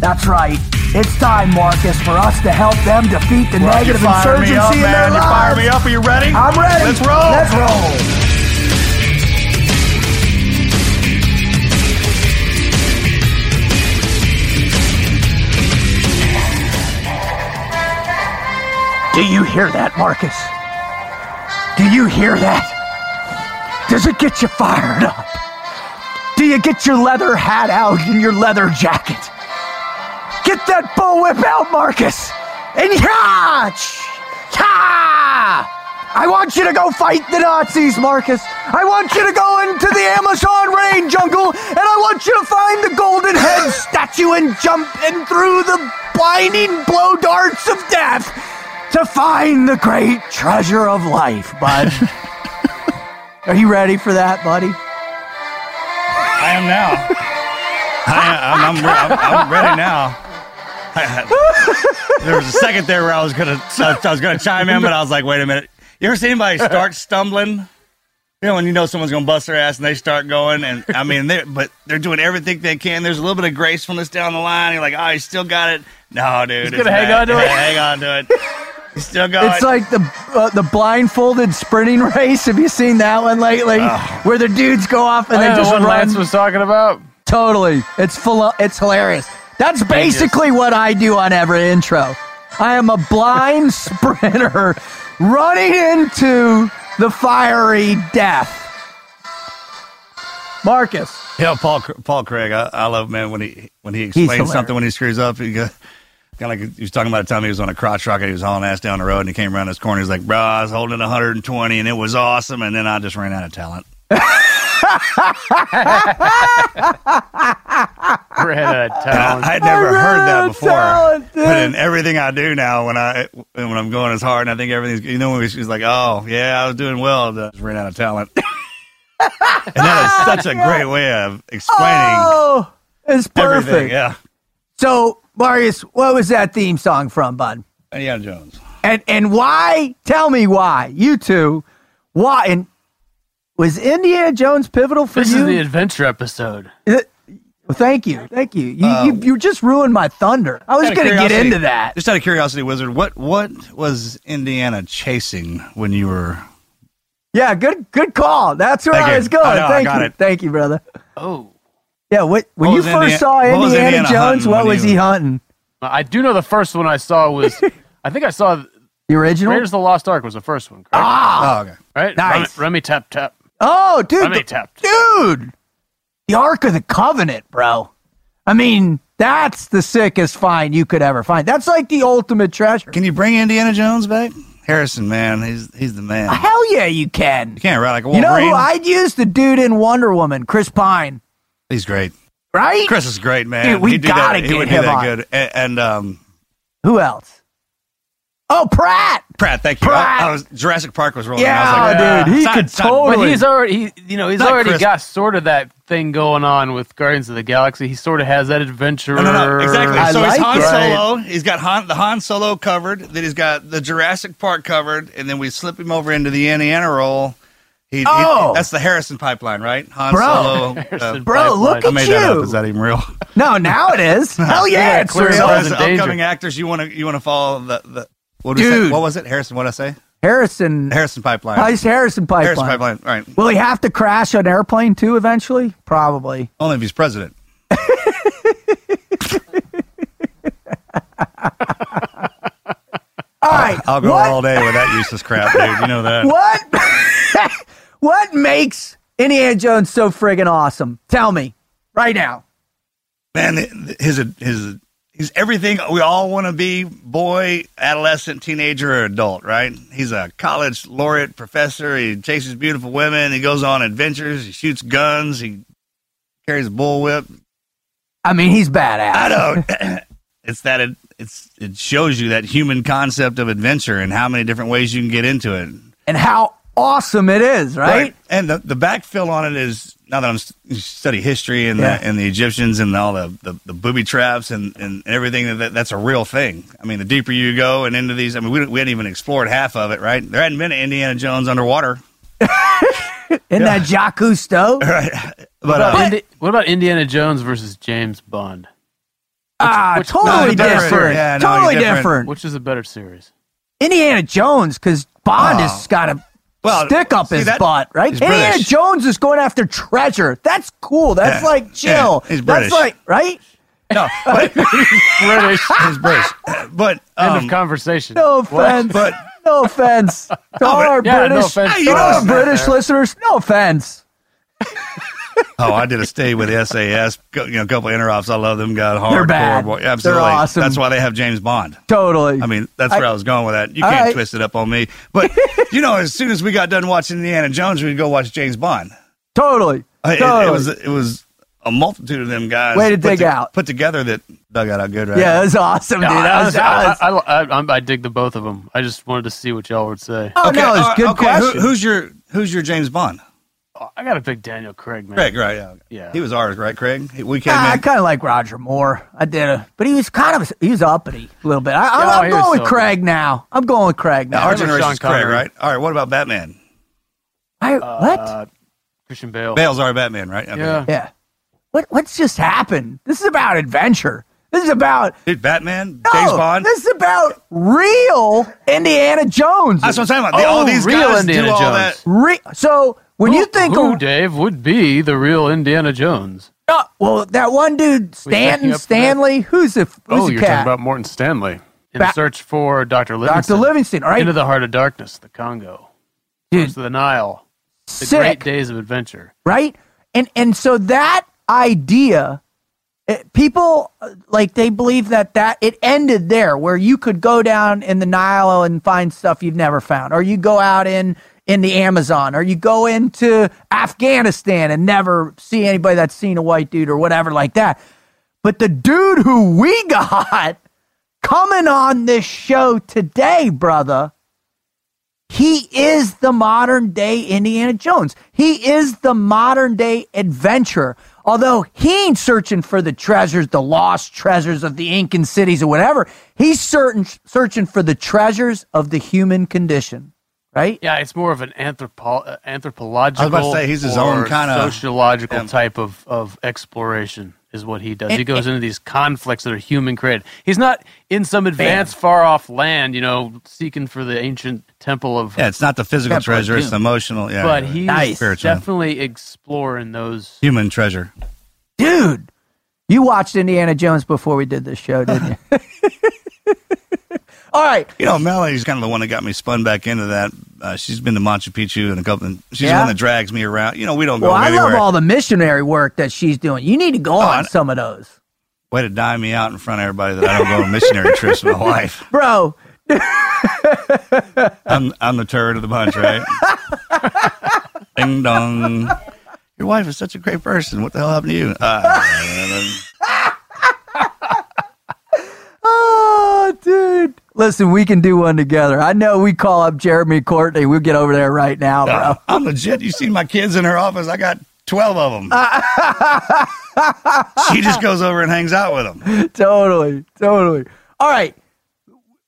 That's right. It's time, Marcus, for us to help them defeat the Well, negative insurgency up, in their man. You fire me up. Are you ready? I'm ready. Let's roll. Let's roll. Do you hear that, Marcus? Do you hear that? Does it get you fired up? Do you get your leather hat out and your leather jacket? Get that bullwhip out, Marcus! And yeah! Yeah! I want you to go fight the Nazis, Marcus. I want you to go into the Amazon rain jungle, and I want you to find the golden head statue and jump in through the blinding blow darts of death to find the great treasure of life, bud. Are you ready for that, buddy? I am now. I, I'm, I'm, I'm, I'm ready now. there was a second there where I was gonna I was gonna chime in, but I was like, wait a minute. You ever see anybody start stumbling? You know, when you know someone's gonna bust their ass and they start going, and I mean, they but they're doing everything they can. There's a little bit of gracefulness down the line. You're like, oh, you still got it. No, dude, He's gonna hang not. on to it? Hang on to it. You still going. It's like the uh, the blindfolded sprinting race. Have you seen that one lately? Where the dudes go off and I they know just what run. Lance was talking about. Totally, it's full. it's hilarious. That's basically what I do on every intro. I am a blind sprinter running into the fiery death. Marcus, Yeah, Paul Paul Craig. I, I love man when he when he explains something when he screws up. He go, kind of like he was talking about the time he was on a crotch rocket. He was hauling ass down the road and he came around this corner. He's like, "Bro, I was holding 120 and it was awesome." And then I just ran out of talent. Ran out of And I, town. I had never I heard that before. talent, but in everything I do now, when I when I'm going as hard, and I think everything's you know when she's like, "Oh yeah, I was doing well," I just ran out of talent. and that is such a great way of explaining oh, it's perfect. everything. Yeah, So, Marius, what was that theme song from, bud? Indiana Jones. And and why? Tell me why. You two, why? And was Indiana Jones pivotal for This you? is the adventure episode. Well, thank you, thank you. You, Uh, you you just ruined my thunder. I was going to get into that. Just out of curiosity, Wizard, what what was Indiana chasing when you were? Yeah, good good call. That's where Thank I you. was going. I know, I thank got you, it. thank you, brother. Oh, Yeah, what, when What you first Indiana- saw what Indiana, Indiana Jones, what was you- he hunting? I do know the first one I saw was. I think I saw The original. Raiders of the Lost Ark was the first one, correct? ah, Oh, okay. right. nice. Remy, Remy tap tap. Oh, dude, I may the- tapped. dude, the Ark of the Covenant, bro. I mean, that's the sickest find you could ever find. That's like the ultimate treasure. Can you bring Indiana Jones back? Harrison, man, he's he's the man. Hell yeah, you can. You can't ride like a You know who I'd use? The dude in Wonder Woman, Chris Pine. he's great. Right? Chris is great, man. Dude, we He'd gotta that. He get would him do that on. good. And, and um, Who else? Oh, Pratt. Pratt, thank you. Pratt. I, I was Jurassic Park was rolling. I Yeah, was like, dude, he Sign- could sign- totally- But he's already, he, you know, he's already Chris. got sort of that thing going on with Guardians of the Galaxy. He sort of has that adventure. No, no, no, exactly. I so like he's Han it. Solo. He's got Han, the Han Solo covered. Then he's got the Jurassic Park covered, and then we slip him over into the Indiana role. He, he- Oh. that's the Harrison pipeline, right? Han Bro. Solo. uh, Bro, Pipeline. look I at made that up. you. Is that even real? No, now it is. Hell yeah, Yeah, it's clear real. as As upcoming actors, you want to you want to follow the the what, say? Dude. what was it? Harrison. What did I say? Harrison. Harrison pipeline. How's Harrison Pipeline? Harrison pipeline. Right. Will he have to crash an airplane too eventually? Probably. Only if he's president. All right. I'll go what, all day with that useless crap, dude. You know that. What? what makes Indiana Jones so friggin' awesome? Tell me right now. man his his he's everything we all want to be boy adolescent teenager or adult right? He's a college laureate professor. He chases beautiful women. He goes on adventures. He shoots guns. He carries a bullwhip. I mean, he's badass. i don't it's that it, it's it shows you that human concept of adventure and how many different ways you can get into it. And how awesome it is, right? and the, the backfill on it is now that I'm s- study history and Yeah. the and the Egyptians and all the, the, the booby traps and, and everything that that's a real thing. I mean, the deeper you go and into these, I mean, we, we hadn't even explored half of it, right? There hadn't been an Indiana Jones underwater, In that Jacques Cousteau. right? What But about, uh, Indi- what about Indiana Jones versus James Bond? ah, which- totally No, different. different. Yeah, no, totally different. different. Which is a better series? Indiana Jones, because Bond Oh. has got a Well, stick up see, his that- butt, right? he's Indiana British. Jones is going after treasure. That's cool. That's Yeah. like chill. Yeah, he's That's like right. no, but British. he's British. But End um, of conversation. No offense. but no offense. To all our Yeah, no British, offense. Hey, you to know all our what's British there? listeners, no offense. oh, I did a stay with SAS. You know, a couple of interops. I love them. Got hardcore. They're bad. boy. They're Absolutely. awesome. That's why they have James Bond. Totally. I mean, that's where I was going with that. You can't right. twist it up on me. But you know, as soon as we got done watching Indiana Jones, we'd go watch James Bond. totally. It, totally. it was it was a multitude of them guys. Way to put dig out. put together that dug out how good, right? yeah, it was awesome, dude. No, That I, was, I, was- I, I, I, I dig the both of them. I just wanted to see what y'all would say. oh no, it's uh, a good okay, who- question. who's your who's your James Bond? I got to pick Daniel Craig, man. Craig, right? Yeah, Yeah. He was ours, right, Craig? We came Ah, I kind of like Roger Moore. I did a, but he was kind of he was uppity a little bit. I, I'm, Yeah, I'm he was going with so- Craig now. I'm going with Craig now. Our Remember generation's Sean Craig, right? All right. What about Batman? I, what? Uh, Christian Bale. Bale's our Batman, right? Okay. Yeah. yeah. What what's just happened? This is about adventure. This is about Dude, Batman, no, James Bond. This is about real Indiana Jones. That's what I'm talking about. They- Oh, all these real guys Indiana do all Jones. that. Re- so when you think who, of Dave, would be the real Indiana Jones? Uh, well, that one dude, Stanton backing up for that? Stanley. Who's the who's oh, the you're cat? talking about Morton Stanley in Ba- search for Dr. Livingstone. Dr. Livingstone, all right? Into the heart of darkness, the Congo, Dude, the Nile, the sick, great days of adventure. right? And and so that idea, it, people uh, like they believe that that it ended there, where you could go down in the Nile and find stuff you've never found, or you go out in in the Amazon, or you go into Afghanistan and never see anybody that's seen a white dude or whatever like that. But the dude who we got coming on this show today, brother, he is the modern day Indiana Jones. He is the modern day adventurer. Although he ain't searching for the treasures, the lost treasures of the Incan cities or whatever, he's certain, searching for the treasures of the human condition, right? Yeah, it's more of an anthropo- uh, anthropological. I was about to say, he's his or own kinda- sociological Yeah. type of, of exploration is what he does. he And- goes into these conflicts that are human created. He's not in some advanced, far off land, you know, seeking for the ancient temple of. Yeah, it's not the physical Except for treasure; it's the emotional. Yeah, but he's Nice. Spiritual. definitely exploring those. human treasure. Dude, you watched Indiana Jones before we did this show, didn't you? All right. You know, Melanie's kind of the one that got me spun back into that. Uh, she's been to Machu Picchu and a couple. Of, she's Yeah? the one that drags me around. You know, we don't go Well, I anywhere. love all the missionary work that she's doing. You need to go I- on some of those, Way to die me out in front of everybody that I don't go on missionary trips with my wife. bro. I'm I'm the turd of the bunch, right? Ding dong. Your wife is such a great person. What the hell happened to you? Uh, Oh, dude. Listen, we can do one together. I know we call up Jeremy Courtney. We'll get over there right now, bro. uh, I'm legit. You see my kids in her office? I got twelve of them. she just goes over and hangs out with them. totally, totally. All right.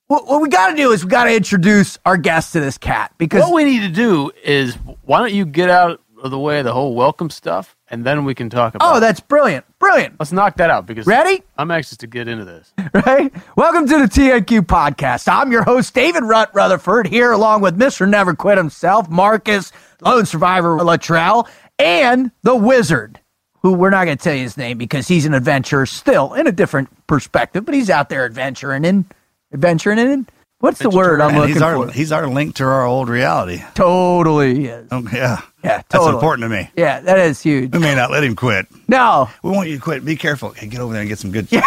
What, what we got to do is we got to introduce our guest to this cat because What we need to do is why don't you get out of the way the whole welcome stuff, and then we can talk oh, about. oh, that's brilliant, brilliant. Let's knock that out because Ready? I'm anxious to get into this. right? Welcome to the TNQ podcast. I'm your host, David Rutt Rutherford, here along with Mr. Never Quit himself, Marcus, Lone Survivor Luttrell, and the Wizard, who we're not going to tell you his name because he's an adventurer still in a different perspective, but he's out there adventuring in, adventuring in. What's the word I'm And looking he's our for? he's our link to our old reality. Totally is. Oh, yeah, Yeah, that's important to me. Yeah, that is huge. We may not let him quit. No, We want you to quit. Be careful. Hey, get over there and get some good.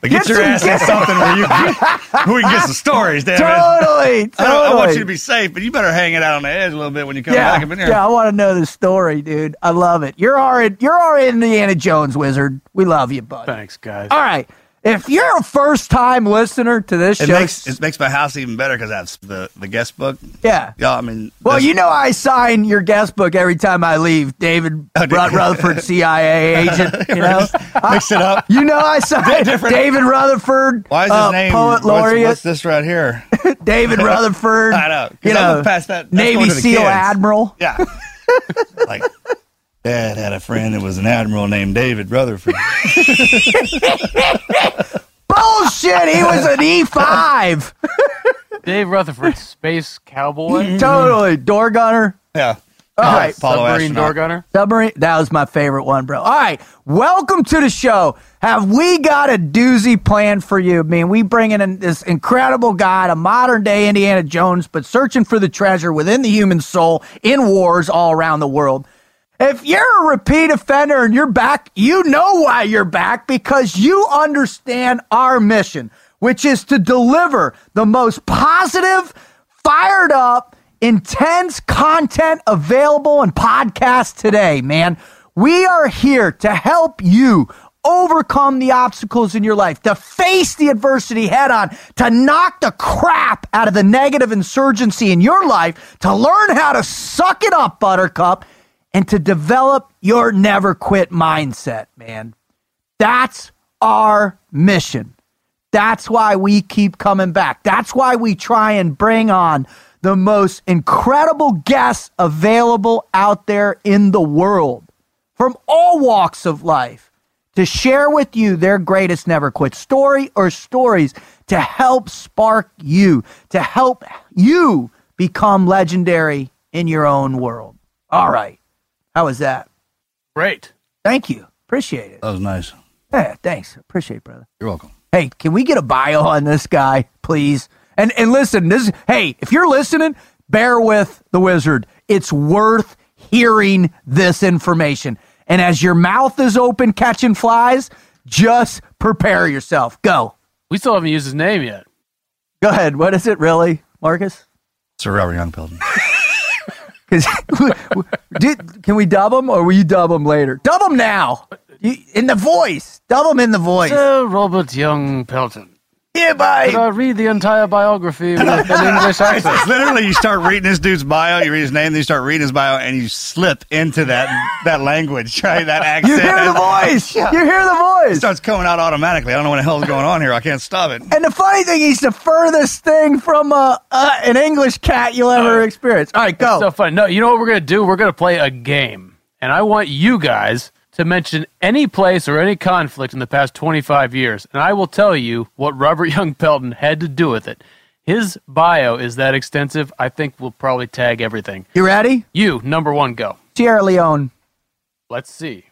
But Get get, your some ass in something where you where we can get some stories. Damn it. totally, totally. I, don't- I want you to be safe, but you better hang it out on the edge a little bit when you come yeah, back up in here. Yeah, I want to know the story, dude. I love it. You're our you're our Indiana Jones wizard. We love you, bud. Thanks, guys. All right. If you're a first time listener to this It show, makes it makes my house even better because I have the the guest book. yeah. Yeah, I mean, Well, you know I sign your guest book every time I leave. David Oh, Rut- Rutherford, CIA agent. You know, mix it up. you know I sign Different- David Rutherford, Why is his uh, name poet what's- laureate. What's, this right here? David Rutherford. I know, You know, pass that- Navy SEAL kids. admiral. Yeah, like Dad had a friend that was an admiral named David Rutherford. Bullshit. He was an E E5. Dave Rutherford, space cowboy, totally. Door gunner. Yeah, All right. Apollo submarine astronaut. door gunner. Submarine. That was my favorite one, bro. All right. Welcome to the show. Have we got a doozy planned for you? I mean, we bring in this incredible guy, a modern day Indiana Jones, but searching for the treasure within the human soul in wars all around the world. If you're a repeat offender and you're back, you know why you're back because you understand our mission, which is to deliver the most positive, fired up, intense content available in podcasts today, man. We are here to help you overcome the obstacles in your life, to face the adversity head on, to knock the crap out of the negative insurgency in your life, to learn how to suck it up, Buttercup, and to develop your never quit mindset, man. That's our mission. That's why we keep coming back. That's why we try and bring on the most incredible guests available out there in the world from all walks of life to share with you their greatest never quit story or stories to help spark you, to help you become legendary in your own world. All right. How was that? Great. Thank you. Appreciate it. That was nice. Yeah, thanks. Appreciate it, brother. You're welcome. Hey, can we get a bio on this guy, please? And and listen, this hey, if you're listening, bear with the wizard. It's worth hearing this information. And as your mouth is open catching flies, just prepare yourself. Go. We still haven't used his name yet. Go ahead. What is it really, Marcus? Sir Robert Young Pelton. Did, can we dub him or will you dub him later? Dub him now. You, in the voice. Dub him in the voice. Sir Robert Young Pelton. Yeah, Could I read the entire biography with an English accent? Literally you start reading this dude's bio, you read his name, then you start reading his bio, and you slip into that that language, right? That accent. You hear the voice. You hear the voice. It starts coming out automatically. I don't know what the hell's going on here. I can't stop it. And the funny thing, he's the furthest thing from uh, uh, an English cat you'll ever experience. All right, go. So fun. No, you know what we're gonna do? We're gonna play a game, and I want you guys to mention any place or any conflict in the past 25 years, and I will tell you what Robert Young Pelton had to do with it. His bio is that extensive. I think we'll probably tag everything. you ready? You, number one, go. Sierra Leone. Let's see.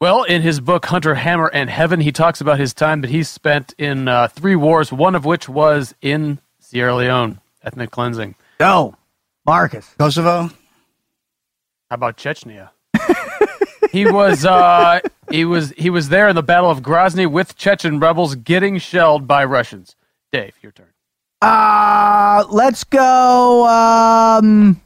Well, in his book Hunter Hammer and Heaven, he talks about his time that he spent in uh, three wars, one of which was in Sierra Leone, ethnic cleansing. Go, Marcus. Kosovo. How about Chechnya? He was uh, he was he was there in the Battle of Grozny with Chechen rebels getting shelled by Russians. Dave, your turn. Uh, let's go. Um,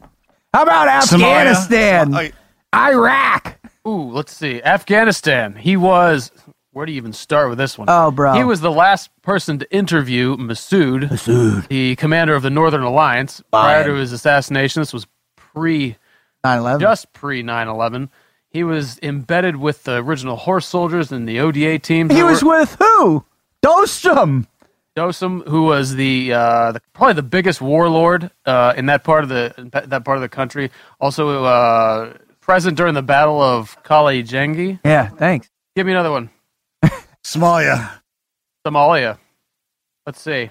how about Afghanistan? Som- Iraq. Ooh, let's see. Afghanistan. He was. Where do you even start with this one? Oh, bro. He was the last person to interview Masood, Masood. the commander of the Northern Alliance, prior to his assassination. This was pre, 9/11. just pre 9/11. He was embedded with the original horse soldiers and the ODA teams. he was were- with who? Dostum. Dosum, who was the, uh, the probably the biggest warlord uh, in that part of the that part of the country. Also uh, present during the Battle of Qala-i-Jangi. Yeah, thanks. Give me another one. Somalia. Somalia. Let's see.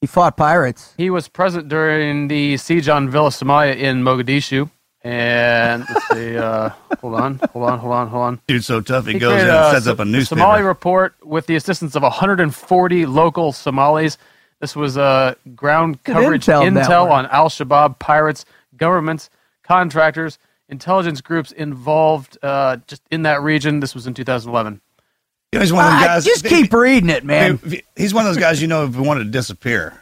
He fought pirates. He was present during the siege on Villa Somalia in Mogadishu. And let's see. Uh, hold on, hold on, hold on, hold on. Dude's so tough. He, He goes in created, and uh, sets So- up a newspaper. Somali report with the assistance of 140 local Somalis. This was uh, ground Good coverage intel intel, on Al Shabaab, pirates, governments, contractors, intelligence groups involved uh, just in that region. This was in 2011. You know, he's one of them Ah, guys. just keep reading it, man. If- if- He's one of those guys you know if you wanted to disappear.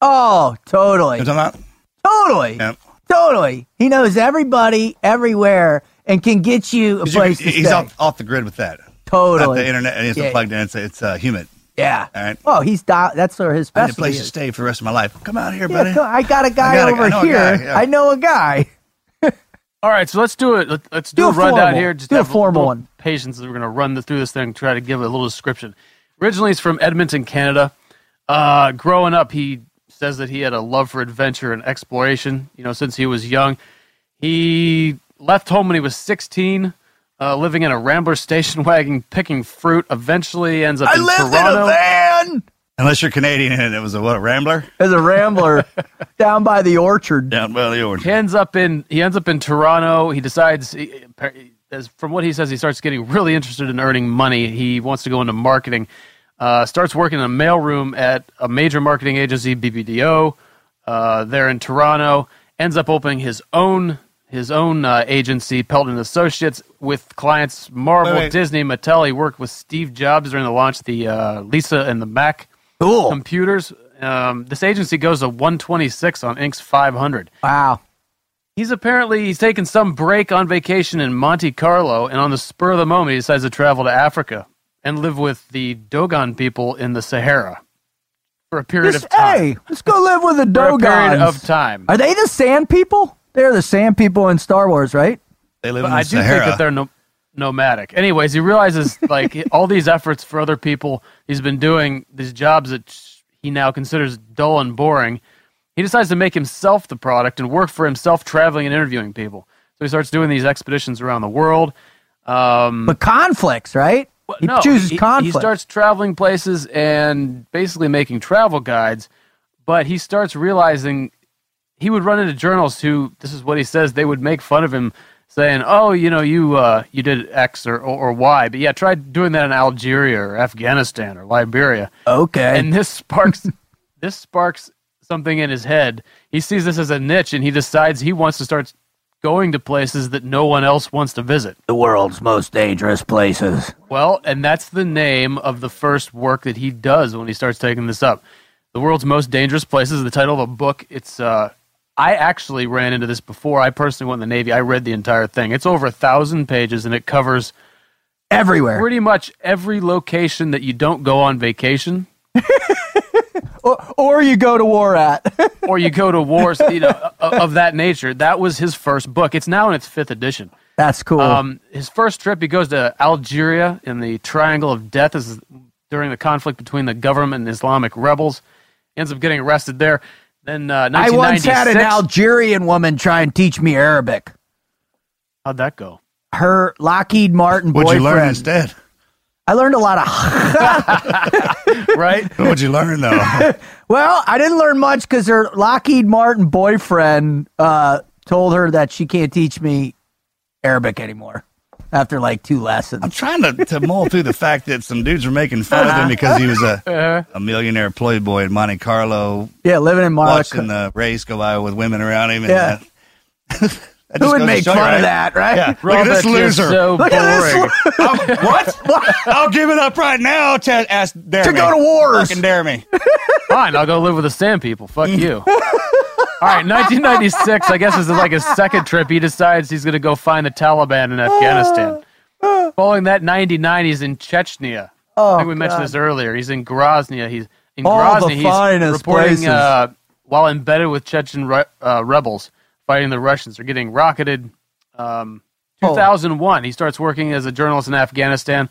Oh, totally, You know what I'm talking totally, about? Totally. He knows everybody everywhere and can get you a Yeah. place to He's stay. off, off the grid with that. Not totally. the internet and it's Yeah. plugged in. It's, it's uh, humid. Yeah. All right. Oh, he's di- that's where of his I need a specialty. place to stay for the rest of my life. Come out here, Yeah, buddy. come- I got a guy got over I know a here. guy, yeah. I know a guy. All right, so let's do it. Let, let's do, Do a a rundown formal. here. Just Do a formal one. Patience. We're going to run the, through this thing, try to give it a little description. Originally, he's from Edmonton, Canada. Uh, growing up, he says that he had a love for adventure and exploration. You know, since he was young, he left home when he was 16, uh, living in a Rambler station wagon, picking fruit. Eventually, ends up I in lived Toronto. in a van Unless you're Canadian and it was a what, Rambler? as a rambler down by the orchard. Down by the orange. He ends up in he ends up in Toronto. He decides, he- as from what he says, he starts getting really interested in earning money. He wants to go into marketing. Uh, starts working in a mailroom at a major marketing agency, BBDO. Uh, there in Toronto, ends up opening his own his own uh, agency, Pelton Associates, with clients Marvel, Wait, wait. Disney, Mattel. He worked with Steve Jobs during the launch of the uh, Lisa and the Mac Cool. computers. Um, this agency goes to 126 on Inc.'s 500. Wow. He's apparently he's taken some break on vacation in Monte Carlo, and on the spur of the moment, he decides to travel to Africa and live with the Dogon people in the Sahara for a period Just, of time. hey, let's go live with the for a period of time. Are they the sand people? They're the sand people in Star Wars, right? They live But in the Sahara. I do think that they're no, nomadic. Anyways, he realizes like all these efforts for other people, he's been doing these jobs that he now considers dull and boring. He decides to make himself the product and work for himself, traveling and interviewing people. So he starts doing these expeditions around the world. Um, But conflicts, right? Well, he no, chooses he, conflict. He starts traveling places and basically making travel guides, but he starts realizing he would run into journalists who this is what he says they would make fun of him saying, "Oh, you know, you uh, you did X or, or or Y, but yeah, try doing that in Algeria or Afghanistan or Liberia." okay. And this sparks this sparks something in his head. He sees this as a niche and he decides he wants to start going to places that no one else wants to visit. the world's most dangerous places. Well, and that's the name of the first work that he does when he starts taking this up. The world's most dangerous places. The title of a book. It's. Uh, I actually ran into this before. I personally went in the Navy. I read the entire thing. It's over a thousand pages, and it covers Everywhere. pretty much every location that you don't go on vacation, Or, or you go to war at. or you go to wars, you know, of, of that nature. That was his first book. It's now in its fifth edition. That's cool. Um, his first trip, he goes to Algeria in the Triangle of Death. This is during the conflict between the government and Islamic rebels. Ends up getting arrested there. Then uh, I once had an Algerian woman try and teach me Arabic. How'd that go? Her Lockheed Martin What'd boyfriend. you learn instead? I learned a lot of. Right? What'd you learn though? well, I didn't learn much because her Lockheed Martin boyfriend uh, told her that she can't teach me Arabic anymore. after like two lessons. I'm trying to, to mull through the fact that some dudes were making fun of him because he was a, Uh, a millionaire playboy in Monte Carlo, Yeah, living in Monaco. watching the race go by with women around him. And Yeah. That- that Who would make fun you, of that, right? Yeah. Look at this loser. so Look at this boring. I'm- what? I'll give it up right now to ask dare To me. go to wars. Fucking dare me. Fine, I'll go live with the Sand People. Fuck you. All right, 1996. I guess this is like his second trip. He decides he's going to go find the Taliban in Afghanistan. Following that, 99, he's in Chechnya. Oh, I think we mentioned this earlier. He's in Grozny. He's in All Grozny. the he's reporting uh, while embedded with Chechen re- uh, rebels fighting the Russians. They're getting rocketed. Um, Oh. 2001, he starts working as a journalist in Afghanistan.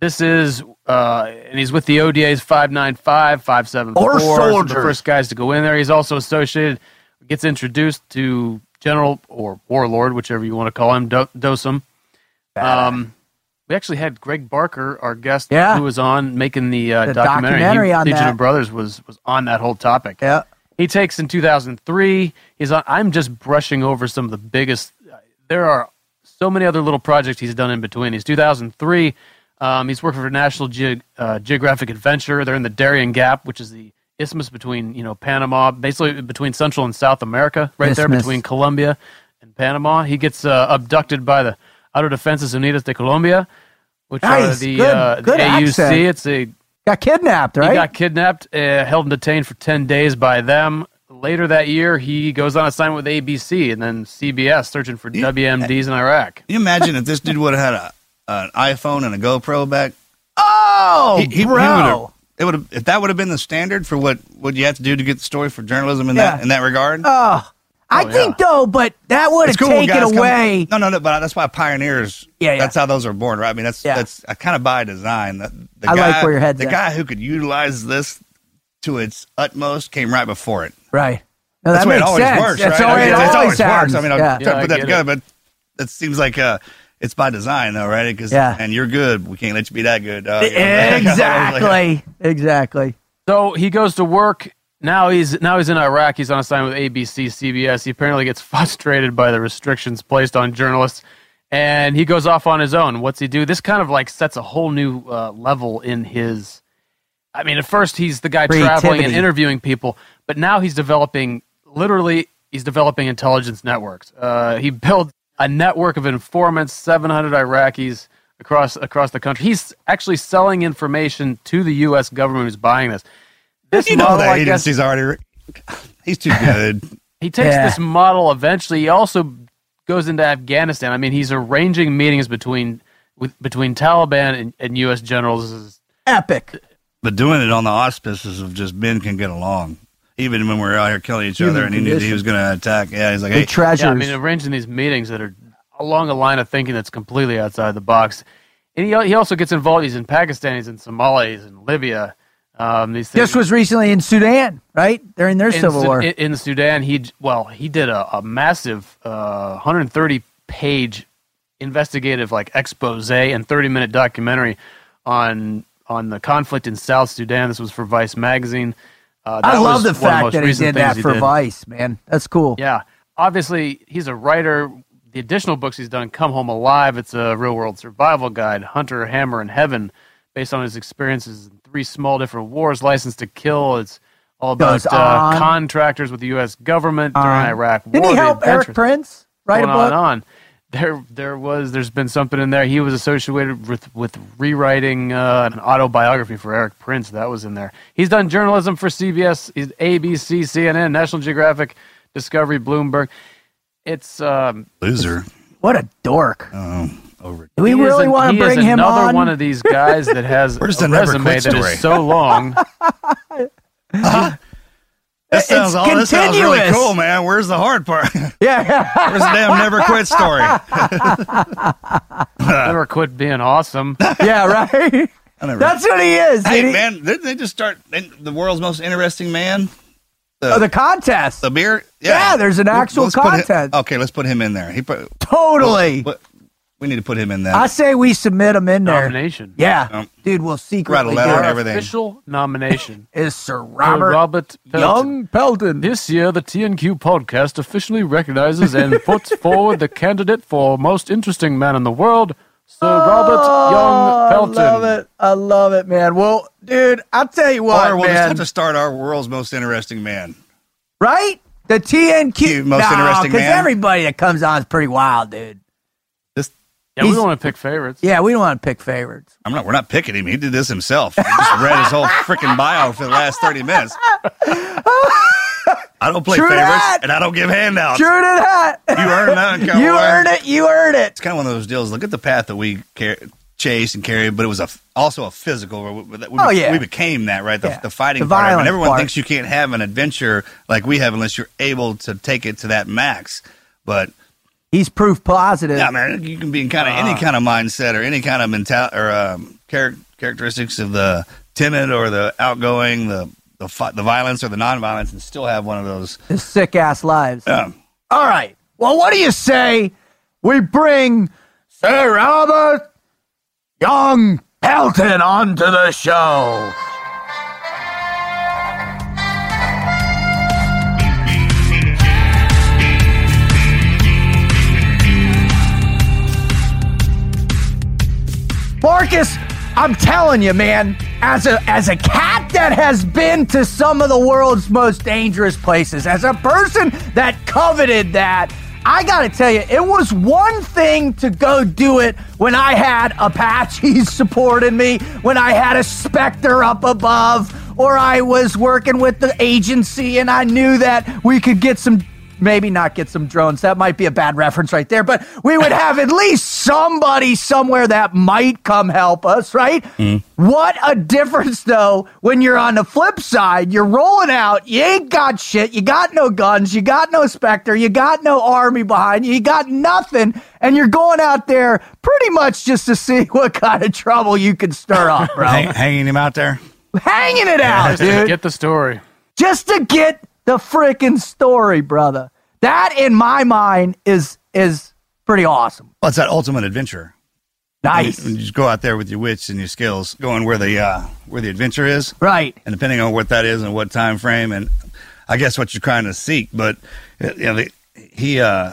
This is, uh, and he's with the ODA's 595, 574. Or so the first guys to go in there. He's also associated, gets introduced to General or Warlord, whichever you want to call him, Do- Dostum. Um, we actually had Greg Barker, our guest, Yeah. who was on making the, uh, The documentary. documentary He- on Legion that. of Brothers was was on that whole topic. Yeah. He takes in 2003. He's on. I'm just brushing over some of the biggest. There are so many other little projects he's done in between. He's 2003. Um, he's working for National Ge- uh, Geographic Adventure. They're in the Darien Gap, which is the isthmus between you know Panama, basically between Central and South America, right there between Colombia and Panama. He gets uh, abducted by the Autodefensas Unidas de Colombia, which are the, Good- uh, the AUC. It's a Got kidnapped, right? he got kidnapped, uh, held and detained for 10 days by them. Later that year, he goes on assignment with ABC and then CBS searching for WMDs in Iraq. Can you imagine if this dude would have had a an iPhone and a GoPro back? oh, He- he- he bro. would've- it would have if that would have been the standard for what what you have to do to get the story for journalism in Yeah. that in that regard. oh, I Oh, think though, but that would have it's cool taken guys come- away. no, no, no. But that's why pioneers. Yeah, yeah. That's how those are born, right? I mean, that's Yeah. that's uh, kind of by design. The, the I guy, like where your head's The at. guy who could utilize this to its utmost came right before it. Right. No, That's that the it always sense. works, That's right? the I mean, it it's always always works. I mean, I'm yeah. Yeah, try to I put that get together, but it seems like uh, it's by design, though, right? Because Yeah. and you're good. We can't let you be that good. dog. exactly. Exactly. So he goes to work. Now he's now he's in Iraq. He's on assignment with ABC, CBS. He apparently gets frustrated by the restrictions placed on journalists, and he goes off on his own. What's he do? This kind of like sets a whole new uh, level in his. I mean, at first he's the guy traveling and interviewing people, but now he's developing literally he's developing intelligence networks. Uh, he built a network of informants, 700 Iraqis across across the country. He's actually selling information to the U.S. government who's buying this. This You know model, that I guess, agency's already. re- He's too good. he takes Yeah. this model eventually. He also goes into Afghanistan. I mean, he's arranging meetings between with between Taliban and, and U.S. generals. This is- Epic. but doing it on the auspices of just men can get along. Even when we're out here killing each Human other, and he knew he was going to attack. Yeah, he's like, The hey, treasures. Yeah, I mean, arranging these meetings that are along a line of thinking that's completely outside the box. And he, he also gets involved. He's in Pakistan, he's in Somalia, he's in Libya. Um, these things. this was recently in Sudan, right? During their in, civil Su- war. in, in Sudan. He well, he did a, a massive uh, 130 page investigative like expose and 30 minute documentary on on the conflict in South Sudan. This was for Vice magazine. Uh, I love the fact most that he did that for did. Vice, man. That's cool. Yeah. Obviously, he's a writer. The additional books he's done, Come Home Alive, it's a real world survival guide. Hunter, Hammer, and Heaven, based on his experiences in three small different wars. License to Kill, it's all about uh, contractors with the U.S. government during Um, Iraq Didn't War. he help Erik Prince write a going on and on. There, there was, there's been something in there. He was associated with with rewriting uh, an autobiography for Erik Prince. That was in there. He's done journalism for CBS, he's ABC, CNN, National Geographic, Discovery, Bloomberg. It's um, loser. What a dork. Um, over. Do we he really want to bring him another on? one of these guys that has Where's a never resume quit that story? is so long. That sounds, It's all, that sounds really cool, man. Where's the hard part? Yeah. Where's yeah, the damn never quit story? Never quit being awesome. yeah, right. Never, That's what he is. hey, he- man, didn't they just start they- the world's most interesting man? Oh, the contest. The beer? Yeah, there's an actual Let's put him- contest. okay, let's put him in there. He put totally. What, We need to put him in that. I say we submit him in there. Nomination. Yeah, Um, dude, we'll secretly letter get and Our it. everything. official nomination. Is Sir for Robert, Robert Pelton. Young Pelton. This year, the TNQ podcast officially recognizes and puts forward the candidate for most interesting man in the world, Sir Robert Young Pelton. Oh, I love it. I love it, man. Well, dude, I'll tell you what, or we'll just man. have to start our world's most interesting man. right? The TNQ. You most interesting because man? everybody that comes on is pretty wild, dude. This Yeah, we don't want to pick favorites. Yeah, we don't want to pick favorites. I'm not. We're not picking him. He did this himself. He just read his whole freaking bio for the last 30 minutes. I don't play True favorites, that. and I don't give handouts. True to that. You earned that, you earned it. You earned it. It's kind of one of those deals. Look at the path that we car- chased and carry, but it was a also a physical. We, we, Oh, yeah. we became that right. The, Yeah. the fighting The part. of it. violent And everyone part. thinks you can't have an adventure like we have unless you're able to take it to that max. But He's proof positive. yeah, man, you can be in kind of Uh-huh. any kind of mindset or any kind of mental or um, char- characteristics of the timid or the outgoing, the the fi- the violence or the nonviolence, and still have one of those. Sick ass lives. Um, All right. Well, what do you say we bring Sir Robert Young Pelton onto the show? Marcus, I'm telling you, man, as a as a cat that has been to some of the world's most dangerous places, as a person that coveted that, I gotta tell you, it was one thing to go do it when I had Apaches supporting me, when I had a Spectre up above, or I was working with the agency and I knew that we could get some maybe not get some drones. That might be a bad reference right there, but we would have at least somebody somewhere that might come help us, right? Mm-hmm. What a difference, though, when you're on the flip side, you're rolling out, you ain't got shit, you got no guns, you got no Spectre, you got no army behind you, you got nothing, and you're going out there pretty much just to see what kind of trouble you can stir up, bro. hang, hanging him out there. Hanging it out, Just to dude get the story. just to get the freaking story, brother. That in my mind is is pretty awesome. Well, it's that ultimate adventure. Nice. You, you just go out there with your wits and your skills, going where the uh, where the adventure is, Right. and depending on what that is and what time frame, and I guess what you're trying to seek. But you know, the, he uh,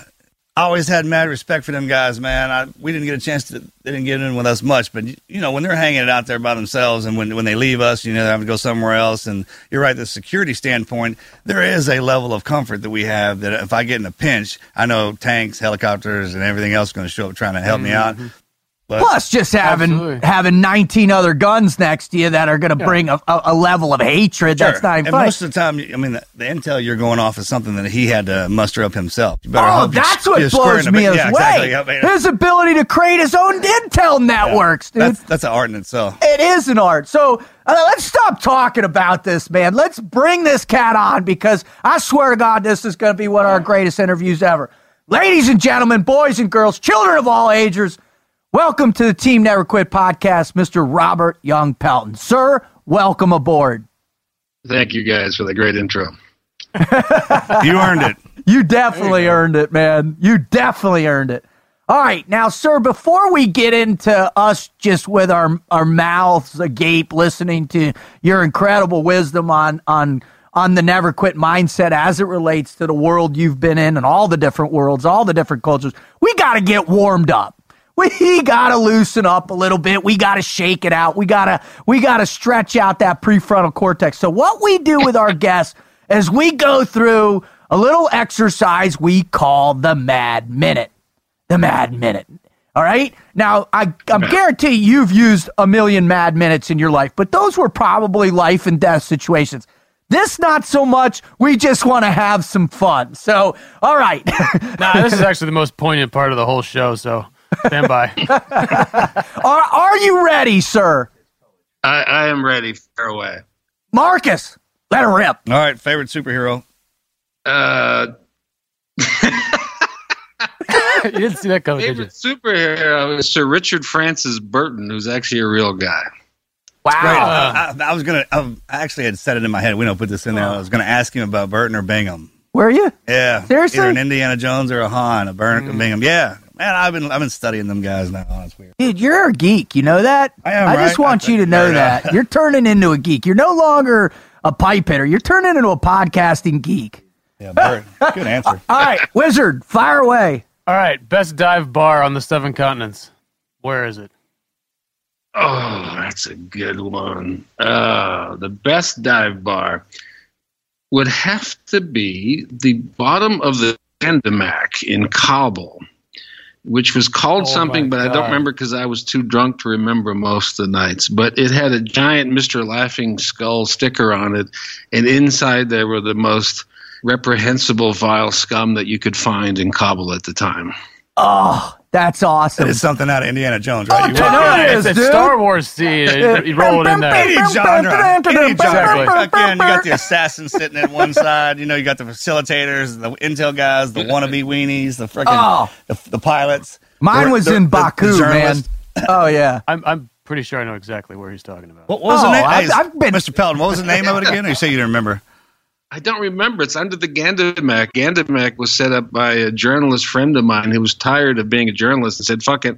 I always had mad respect for them guys, man. I, we didn't get a chance to, they didn't get in with us much, but you know, when they're hanging it out there by themselves, and when when they leave us, you know, they have to go somewhere else. And you're right, the security standpoint, there is a level of comfort that we have that if I get in a pinch, I know tanks, helicopters, and everything else going to show up trying to help me mm-hmm. out. But Plus, just having Absolutely. having 19 other guns next to you that are going to bring a, a, level of hatred that's not even and funny. most of the time, I mean, the, the intel you're going off is something that he had to muster up himself. You better Oh, that's what blows me away. yeah, exactly. I mean, His ability to create his own intel networks, dude. That's that's an art in itself. It is an art. So uh, let's stop talking about this, man. Let's bring this cat on because I swear to God, this is going to be one of our greatest interviews ever. Ladies and gentlemen, boys and girls, children of all ages, welcome to the Team Never Quit podcast, Mr. Robert Young Pelton. Sir, welcome aboard. Thank you guys for the great intro. You earned it. You definitely earned it, man. You definitely earned it. All right, now, sir, before we get into us just with our our mouths agape, listening to your incredible wisdom on on on the never quit mindset as it relates to the world you've been in and all the different worlds, all the different cultures, we got to get warmed up. We got to loosen up a little bit. We got to shake it out. We got to we got to stretch out that prefrontal cortex. So what we do with our guests is we go through a little exercise we call the Mad Minute. The Mad Minute. All right. Now, I, I'm guarantee you've used a million Mad Minutes in your life, but those were probably life and death situations. This, not so much. We just want to have some fun. So, all right. Nah, this is actually the most poignant part of the whole show, so stand by. are, are you ready, sir? I, I am ready. Far away. Marcus, let her rip. All right, favorite superhero. Uh, you didn't see that coming, did you? favorite superhero is Sir Richard Francis Burton, who's actually a real guy. Wow. Right. Uh, I, I was gonna. Um, I actually had said it in my head. We don't put this in there. I was gonna ask him about Burton or Bingham. Where are you? Yeah. Seriously? Either an Indiana Jones or a Han, a Burton or Bingham. Yeah. Man, I've been I've been studying them guys now. That's weird. Dude, you're a geek. You know that? I am, I just right? want I- you to know fair enough. that. You're turning into a geek. You're no longer a pipe hitter. You're turning into a podcasting geek. Yeah, Bert, good answer. All right, Wizard, fire away. All right, best dive bar on the seven continents. Where is it? Oh, that's a good one. Uh, the best dive bar would have to be the bottom of the Gandamak in Kabul, which was called Oh, something, but I don't remember because I was too drunk to remember most of the nights. But it had a giant Mr. Laughing Skull sticker on it, and inside there were the most reprehensible, vile scum that you could find in Kabul at the time. Oh, that's awesome. It's something out of Indiana Jones, Oh, right? You dude, walk no, it's is, it's. Star Wars scene. You, you roll it in there. Any genre. Any genre. Exactly. Again, you got the assassin sitting at one side. You know, you got the facilitators, the intel guys, the wannabe weenies, the freaking Oh. the, the pilots. Mine The- was the- in the- the Baku, man. Oh yeah. I'm I'm pretty sure I know exactly where he's talking about. What, what was Oh, the name? I've- I've been- Mr. Pelton. What was the name of it again? Or you say you didn't remember? I don't remember. It's under the Gandamak. Gandamak was set up by a journalist friend of mine who was tired of being a journalist and said, "Fuck it,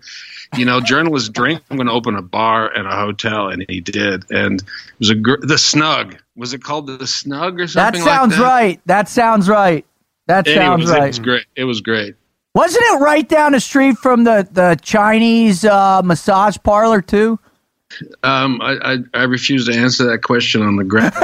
you know, journalists drink. I'm going to open a bar and a hotel," and he did. And it was a gr- the Snug. Was it called the Snug or something? That sounds like that? right. That sounds right. That sounds right. it was great. It was great. Wasn't it right down the street from the the Chinese uh, massage parlor too? Um, I, I I refuse to answer that question on the ground.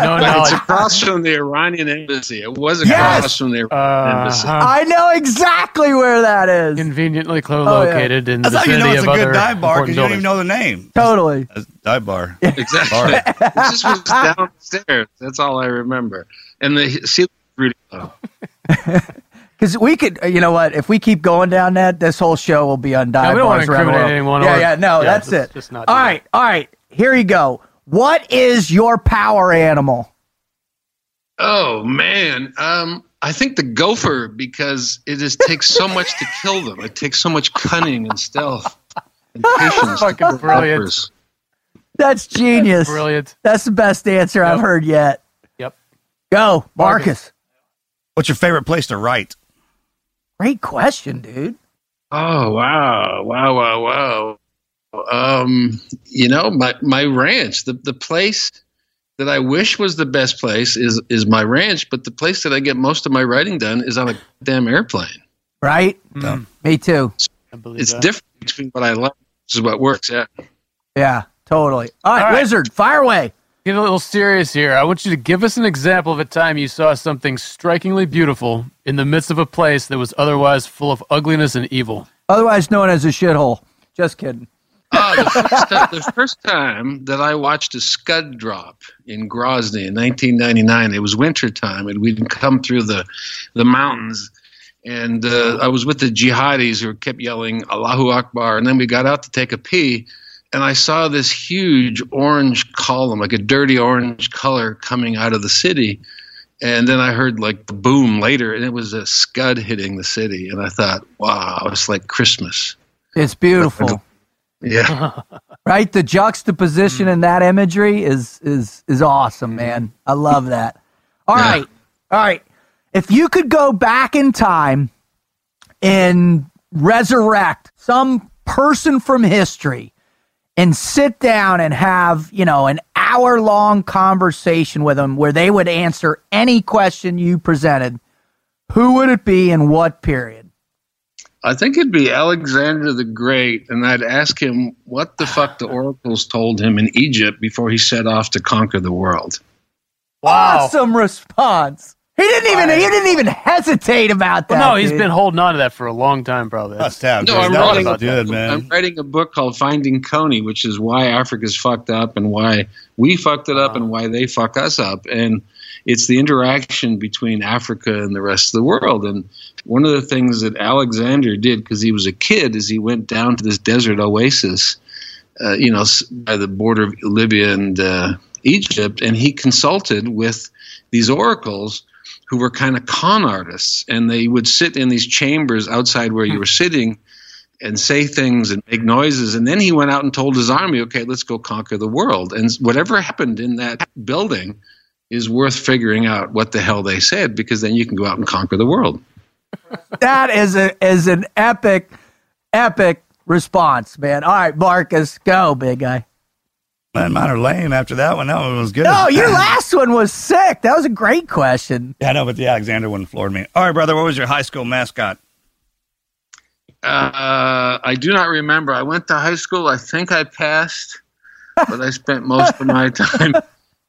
No, no, it's across from the Iranian embassy. It was across Yes! from the Iranian embassy. uh, I know exactly where that is. conveniently Oh, yeah. co-located in the That's how you know it's a of good other dive bar because you don't even know the name. Totally. That's dive bar. Exactly. it just was downstairs. That's all I remember. And the ceiling was really low. Because we could, uh, you know what? If we keep going down that, this whole show will be on dive we don't wanna bars incriminate anyone Yeah, or- yeah, no, yeah, that's just- it. just not all do right, all right. Here you go. What is your power animal? Oh man, um, I think the gopher because it just takes so much to kill them. It takes so much cunning and stealth and patience. to Fucking brilliant. gophers. That's genius. Brilliant. That's the best answer I've heard yet. Yep. Go, Marcus. What's your favorite place to write? Great question, dude. Oh wow, wow, wow, wow. Um, you know, my my ranch, the the place that I wish was the best place is is my ranch, but the place that I get most of my writing done is on a damn airplane. Right? Mm. Me too. I believe It's that. different between what I like. This is what works. Yeah. Yeah, totally. All right, All right. Wizard, fire away. Get a little serious here. I want you to give us an example of a time you saw something strikingly beautiful in the midst of a place that was otherwise full of ugliness and evil. Otherwise known as a shithole. Just kidding. Oh, the, first time, the first time that I watched a scud drop in Grozny in 1999, it was winter time, and we'd come through the the mountains, and uh, I was with the jihadis who kept yelling Allahu Akbar, and then we got out to take a pee, and I saw this huge orange column, like a dirty orange color, coming out of the city. And then I heard like the boom later, and it was a scud hitting the city. And I thought, wow, it's like Christmas. It's beautiful. Yeah. right? The juxtaposition mm. in that imagery is is is awesome, man. I love that. All Yeah. right, all right. If you could go back in time and resurrect some person from history and sit down and have you know an hour long conversation with them where they would answer any question you presented, who would it be and what period? I think it'd be Alexander the Great, and I'd ask him what the fuck the oracles told him in Egypt before he set off to conquer the world. Wow. Awesome response. He didn't even he didn't even hesitate about that. Well, no, he's dude. been holding on to that for a long time, probably. That's That's. No, I'm writing, was good, man. I'm writing a book called Finding Kony, which is why Africa's fucked up and why we fucked it up and why they fuck us up. And it's the interaction between Africa and the rest of the world. And one of the things that Alexander did, because he was a kid, is he went down to this desert oasis, uh, you know, by the border of Libya and uh, Egypt, and he consulted with these oracles who were kind of con artists, and they would sit in these chambers outside where you were hmm. sitting and say things and make noises. And then he went out and told his army, okay, let's go conquer the world. And whatever happened in that building is worth figuring out what the hell they said because then you can go out and conquer the world. that is a is an epic, epic response, man. All right, Marcus, go, big guy. Man, mine are lame after that one. That one was good. No, your last one was sick. That was a great question. Yeah, I know, but the Alexander one floored me. All right, brother, what was your high school mascot? Uh, I do not remember. I went to high school. I think I passed, but I spent most of my time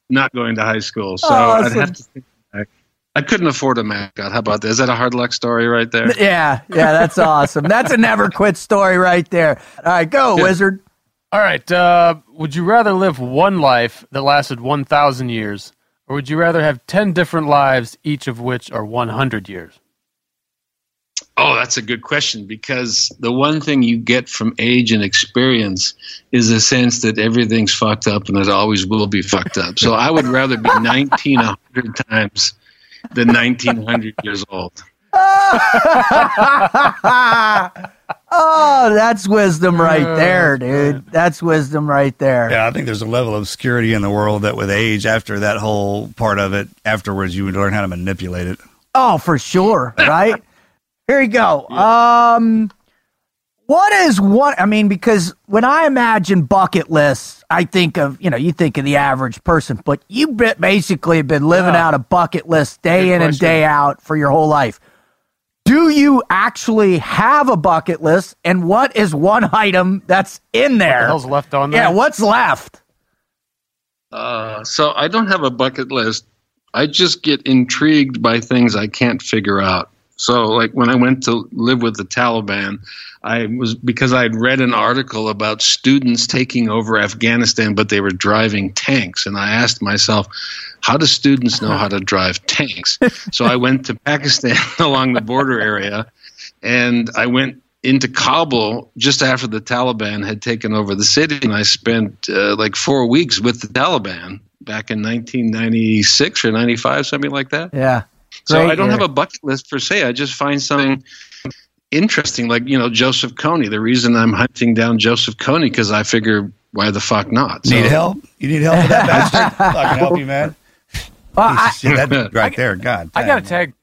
not going to high school. So Oh, I'd awesome. have to think back. I couldn't afford a mascot. How about that? Is that a hard luck story right there? Yeah, yeah, that's awesome. That's a never quit story right there. All right, go, wizard. All right. Uh, would you rather live one life that lasted 1,000 years, or would you rather have 10 different lives, each of which are 100 years? Oh, that's a good question because the one thing you get from age and experience is a sense that everything's fucked up and it always will be fucked up. So I would rather be 1900 times than 1900 years old. oh, that's wisdom right there, dude. That's wisdom right there. Yeah, I think there's a level of security in the world that with age, after that whole part of it, afterwards, you would learn how to manipulate it. Oh, for sure, right? Here you go. Um what is what? I mean because when I imagine bucket lists, I think of, you know, you think of the average person, but you basically have been living Yeah. out a bucket list day Good in and day out for your whole life. Do you actually have a bucket list and what is one item that's in The there? hell's left on there? yeah, what's left? Uh, so I don't have a bucket list. I just get intrigued by things I can't figure out. So, like when I went to live with the Taliban, I was because I had read an article about students taking over Afghanistan, but they were driving tanks, and I asked myself, how do students know how to drive tanks? So I went to Pakistan along the border area, and I went into Kabul just after the Taliban had taken over the city, and I spent uh, like four weeks with the Taliban back in 1996 or 95, something like that. Yeah. So Great I don't year. have a bucket list per se. I just find something interesting, like you know Joseph Kony. The reason I'm hunting down Joseph Kony because I figure why the fuck not? So- Need help? You need help with that bastard? I can help you, man. Well, I- Shit, that right there, God. I got to tag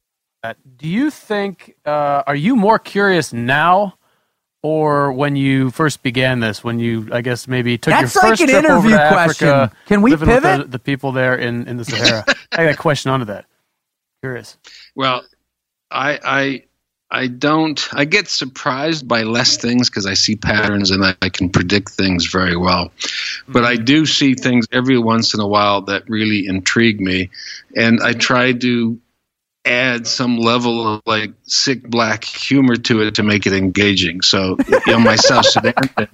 that. Do you think, uh, are you more curious now or when you first began this, when you, I guess, maybe took That's your like first an trip over interview to question. Africa, Can we living with pivot? The, the people there in, in the Sahara? I got a question onto that. Curious. Well, I I I don't. I get surprised by less things because I see patterns and I, I can predict things very well. But I mm-hmm. do see things every once in a while that really intrigue me, and I try to add some level of like sick black humor to it to make it engaging. So, you know, my South Sudan. thing,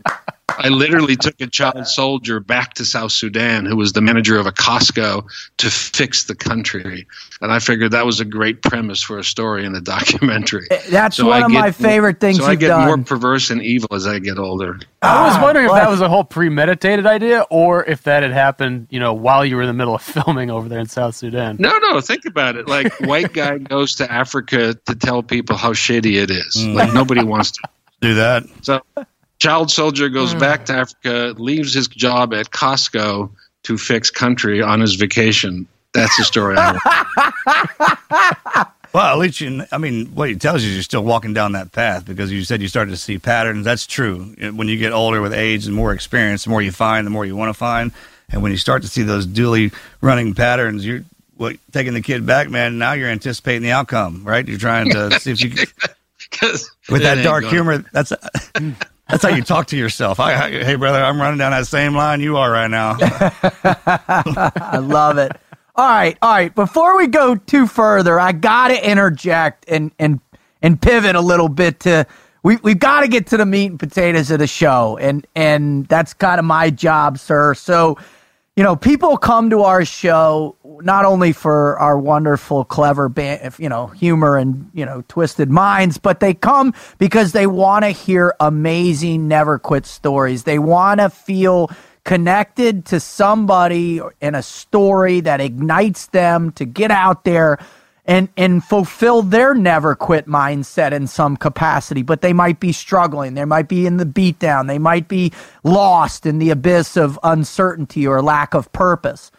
I literally took a child soldier back to South Sudan who was the manager of a Costco to fix the country. And I figured that was a great premise for a story in a documentary. that's So one I of get- my favorite things So I you've get done. more perverse and evil as I get older. I was wondering if Ah, what? that was a whole premeditated idea or if that had happened, you know, while you were in the middle of filming over there in South Sudan. No, no, think about it. Like white guy goes to Africa to tell people how shitty it is. Mm. Like nobody wants to. Do that. So child soldier Hmm. goes back to Africa, leaves his job at Costco to fix country on his vacation. That's the story. Well, at least you, I mean, what it tells you is you're still walking down that path because you said you started to see patterns. That's true. When you get older with age and more experience, the more you find, the more you want to find. And when you start to see those duly running patterns, you're what, taking the kid back, man. Now you're anticipating the outcome, right? You're trying to see if you, 'Cause with that dark humor, that's that's how you talk to yourself. I, I, hey, brother, I'm running down that same line you are right now. I love it. All right, all right. Before we go too further, I gotta interject and and and pivot a little bit to we we've got to get to the meat and potatoes of the show, and and that's kind of my job, sir. So, you know, people come to our show not only for our wonderful, clever, you know, humor and you know, twisted minds, but they come because they want to hear amazing, never quit stories. They want to feel connected to somebody in a story that ignites them to get out there and and fulfill their never quit mindset in some capacity but they might be struggling. They might be in the beatdown. They might be lost in the abyss of uncertainty or lack of purpose.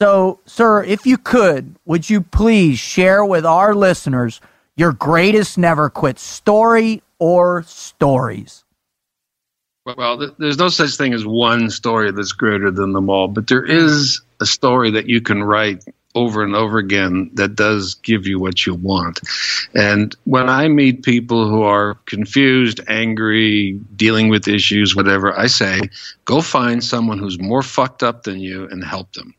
So sir if you could would you please share with our listeners your greatest never quit story or stories? Well, th- there's no such thing as one story that's greater than them all, but there is a story that you can write over and over again that does give you what you want. And when I meet people who are confused, angry, dealing with issues, whatever, I say, go find someone who's more fucked up than you and help them.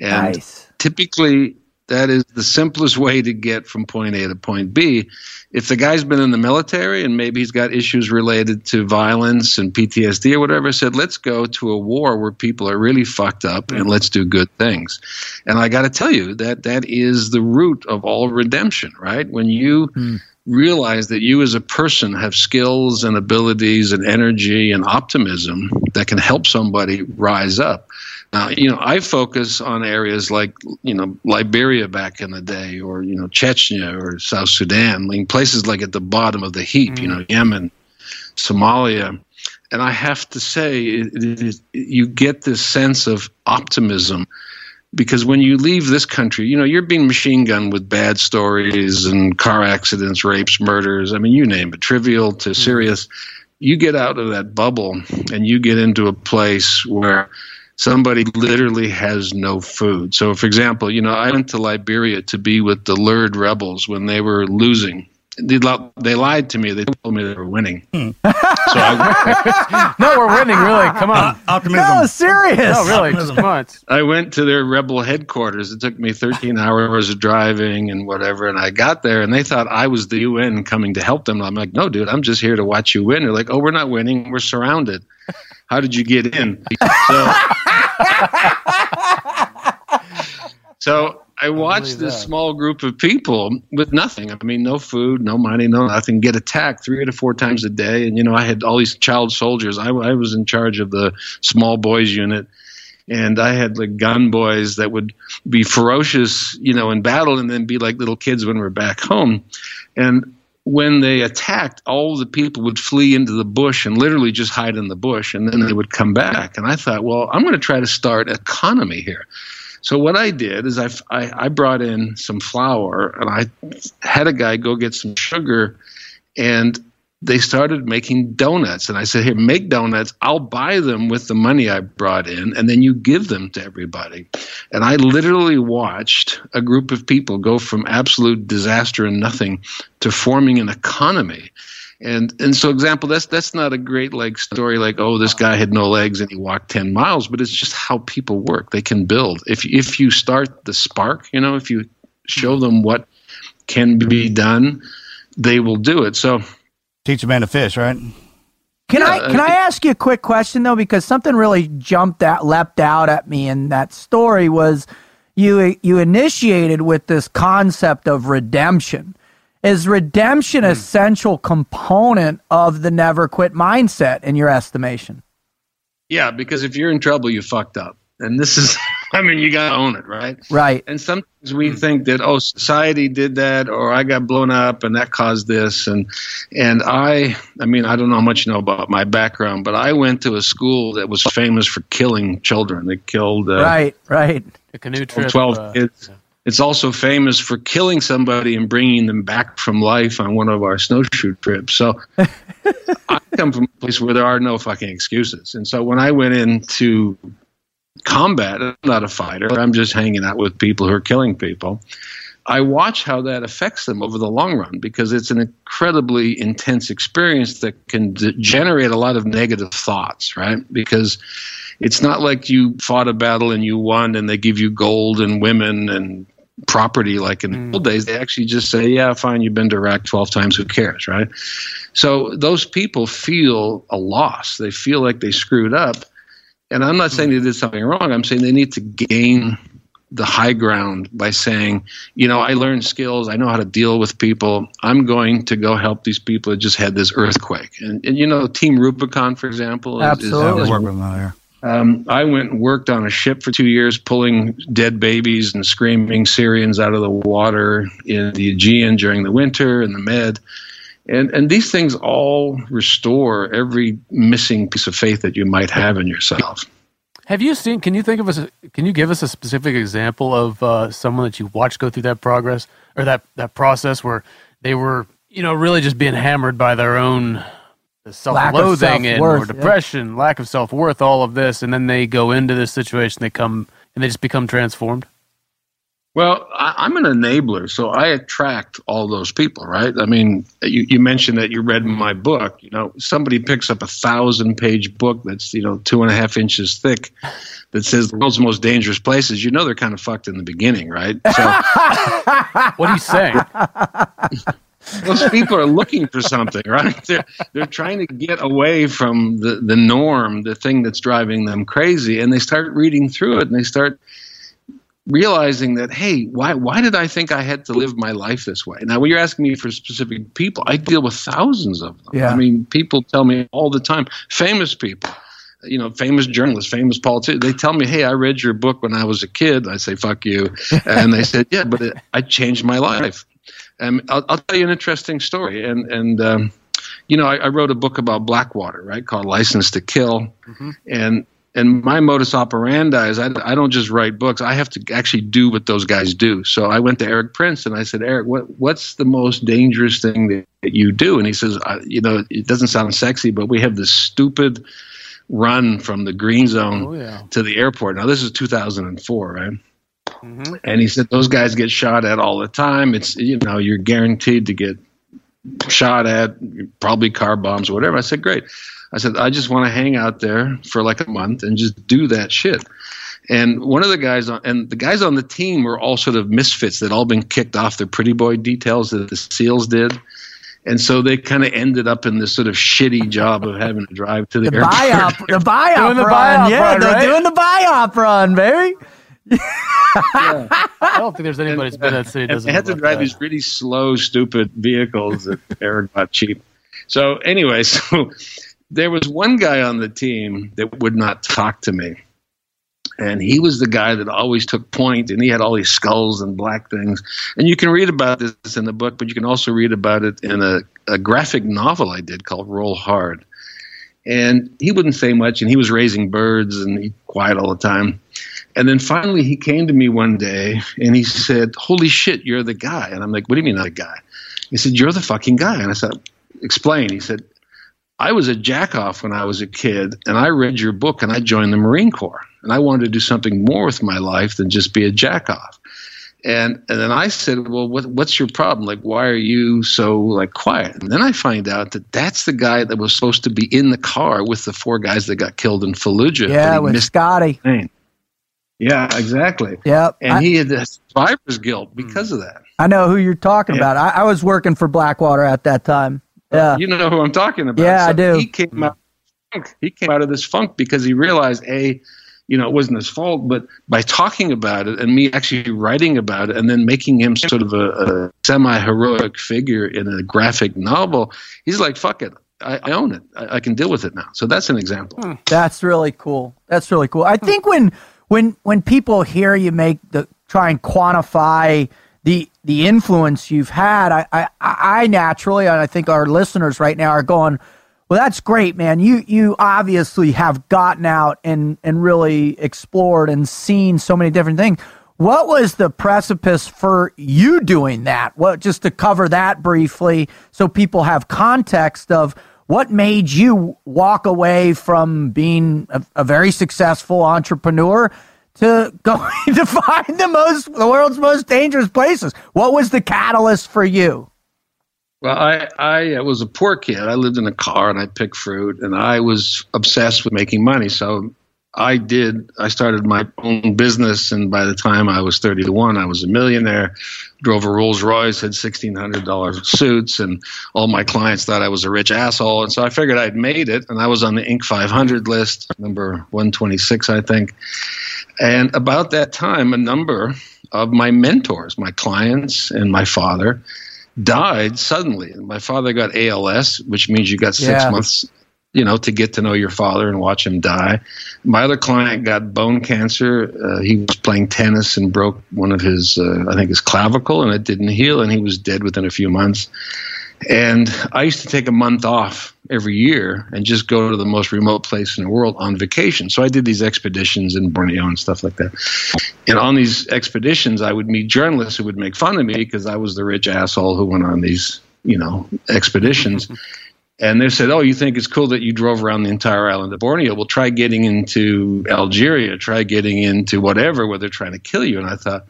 And Nice. typically that is the simplest way to get from point A to point B. If the guy's been in the military and maybe he's got issues related to violence and PTSD or whatever, I said, let's go to a war where people are really fucked up and let's do good things. And I got to tell you that that is the root of all redemption, right? When you hmm. realize that you as a person have skills and abilities and energy and optimism that can help somebody rise up. Now, you know, I focus on areas like, you know, Liberia back in the day, or you know, Chechnya or South Sudan, I mean, places like at the bottom of the heap, you mm. know, Yemen, Somalia, and I have to say, it, it is, you get this sense of optimism because when you leave this country, you know, you're being machine gunned with bad stories and car accidents, rapes, murders. I mean, you name it, trivial to mm. serious. You get out of that bubble and you get into a place where somebody literally has no food. So, for example, you know, I went to Liberia to be with the LURD rebels when they were losing. They, they lied to me. They told me they were winning. Hmm. So I, No, we're winning, really. Come on. Optimism. No, serious. No, really. Just come on. I went to their rebel headquarters. It took me 13 hours of driving and whatever. And I got there and they thought I was the UN coming to help them. And I'm like, no, dude, I'm just here to watch you win. They're like, oh, we're not winning. We're surrounded. How did you get in? So, so I watched this that. small group of people with nothing. I mean, no food, no money, no nothing, get attacked three to four times a day. And, you know, I had all these child soldiers. I, I was in charge of the small boys unit and I had like gun boys that would be ferocious, you know, in battle, and then be like little kids when we're back home. And when they attacked, all the people would flee into the bush and literally just hide in the bush, and then they would come back. And I thought, well, I'm going to try to start economy here. So what I did is I, I, I brought in some flour, and I had a guy go get some sugar, and they started making donuts. And I said, Here, make donuts. I'll buy them with the money I brought in, and then you give them to everybody. And I literally watched a group of people go from absolute disaster and nothing to forming an economy. And and so example, that's that's not a great like story like, oh, this guy had no legs and he walked ten miles, but it's just how people work. They can build. If if you start the spark, you know, if you show them what can be done, they will do it. So Teach a man to fish, right? Can Yeah, I can uh, I ask you a quick question though? Because something really jumped out, leapt out at me in that story was you you initiated with this concept of redemption. Is redemption Hmm. an essential component of the never quit mindset in your estimation? Yeah, because if you're in trouble, you fucked up. And this is, I mean, you got to own it, right? Right. And sometimes we think that, oh, society did that, or I got blown up and that caused this. And, and I, I mean, I don't know how much you know about my background, but I went to a school that was famous for killing children. They killed uh, Right. Right. A canoe trip. 12 uh, kids. It's also famous for killing somebody and bringing them back from life on one of our snowshoe trips. So I come from a place where there are no fucking excuses. And so when I went into combat, I'm not a fighter, I'm just hanging out with people who are killing people. I watch how that affects them over the long run because it's an incredibly intense experience that can d- generate a lot of negative thoughts, right? Because it's not like you fought a battle and you won and they give you gold and women and property like in the hmm. old days. They actually just say, yeah, fine, you've been to Iraq 12 times, who cares, right? So those people feel a loss. They feel like they screwed up. And I'm not saying they did something wrong. I'm saying they need to gain the high ground by saying, you know, I learned skills. I know how to deal with people. I'm going to go help these people that just had this earthquake. And, and you know, Team Rubicon, for example, is, is- Absolutely. is Work um, I went and worked on a ship for two years, pulling dead babies and screaming Syrians out of the water in the Aegean during the winter and the Med. And, and these things all restore every missing piece of faith that you might have in yourself. Have you seen? Can you think of us? Can you give us a specific example of uh, someone that you watched go through that progress or that that process where they were, you know, really just being hammered by their own Lack of self-loathing and or self-worth, yeah. depression, lack of self-worth, all of this, and then they go into this situation, they come and they just become transformed. Well, I, I'm an enabler, so I attract all those people, right? I mean, you, you mentioned that you read my book. You know, somebody picks up a thousand page book that's, you know, two and a half inches thick that says the world's most dangerous places. You know, they're kind of fucked in the beginning, right? So What are you saying? those people are looking for something, right? They're, they're trying to get away from the, the norm, the thing that's driving them crazy. And they start reading through it and they start realizing that hey why why did i think i had to live my life this way now when you're asking me for specific people i deal with thousands of them Yeah. i mean people tell me all the time famous people you know famous journalists famous politicians they tell me hey i read your book when i was a kid i say fuck you and they said yeah but it, i changed my life and I'll, I'll tell you an interesting story and and um, you know I, I wrote a book about blackwater right called license to kill and and my modus operandi is I, I don't just write books. I have to actually do what those guys do. So I went to Erik Prince and I said, Erik, what what's the most dangerous thing that, you do? And he says, you know, it doesn't sound sexy, but we have this stupid run from the green zone Oh, yeah. to the airport. Now this is 2004, right? Mhm. And he said those guys get shot at all the time. It's you know you're guaranteed to get shot at, probably car bombs or whatever. I said great. I said I just want to hang out there for like a month and just do that shit. And one of the guys on and the guys on the team were all sort of misfits that all been kicked off their pretty boy details that the SEALs did. And so they kind of ended up in this sort of shitty job of having to drive to the, The airport. BIAP, the BIAP Doing the run, BIAP yeah, run, they're right? doing the BIAP run, baby. I don't think there's anybody that's been in that city. that Doesn't they had to drive that. these really slow, stupid vehicles that Erik got cheap. So anyway, so there was one guy on the team that would not talk to me. And he was the guy that always took point, and he had all these skulls and black things. And you can read about this in the book, but you can also read about it in a, a graphic novel I did called Roll Hard. And he wouldn't say much, and he was raising birds and he quiet all the time. And then finally, he came to me one day and he said, Holy shit, you're the guy. And I'm like, What do you mean, I'm the guy? He said, You're the fucking guy. And I said, Explain. He said, I was a jackoff when I was a kid, and I read your book and I joined the Marine Corps. And I wanted to do something more with my life than just be a jackoff. And and then I said, well, what, what's your problem? Like, why are you so like quiet? And then I find out that that's the guy that was supposed to be in the car with the four guys that got killed in Fallujah. Yeah, with Scotty. Yeah, exactly. Yep. And I, he had the survivor's guilt because of that. I know who you're talking Yeah. about. I, I was working for Blackwater at that time. Uh, yeah. You know who I'm talking about. Yeah, I do. He came out. He came out of this funk because he realized a, you know, it wasn't his fault, but by talking about it and me actually writing about it and then making him sort of a, a semi-heroic figure in a graphic novel, he's like, "Fuck it, I, I own it. I, I can deal with it now." So that's an example. Hmm. That's really cool. That's really cool. I think when when when people hear you make the try and quantify the the influence you've had, I I, I naturally and I think our listeners right now are going, well, that's great, man. You you obviously have gotten out and and really explored and seen so many different things. What was the precipice for you doing that? What just to cover that briefly, so people have context of what made you walk away from being a, a very successful entrepreneur to going to find the most the world's most dangerous places? What was the catalyst for you? Well, I, I was a poor kid. I lived in a car and I picked fruit, and I was obsessed with making money. So I did. I started my own business, and by the time I was 31, I was a millionaire. Drove a Rolls Royce, had $1,600 suits, and all my clients thought I was a rich asshole. And so I figured I'd made it, and I was on the Inc. 500 list, number 126, I think. And about that time, a number of my mentors, my clients, and my father died suddenly. My father got ALS, which means you got six Yeah. months, you know, to get to know your father and watch him die. My other client got bone cancer. Uh, he was playing tennis and broke one of his, uh, I think, his clavicle, and it didn't heal, and he was dead within a few months. And I used to take a month off every year and just go to the most remote place in the world on vacation. So I did these expeditions in Borneo and stuff like that. And on these expeditions, I would meet journalists who would make fun of me because I was the rich asshole who went on these, you know, expeditions. And they said, "Oh, you think it's cool that you drove around the entire island of Borneo? Well, try getting into Algeria, try getting into whatever where they're trying to kill you." And I thought,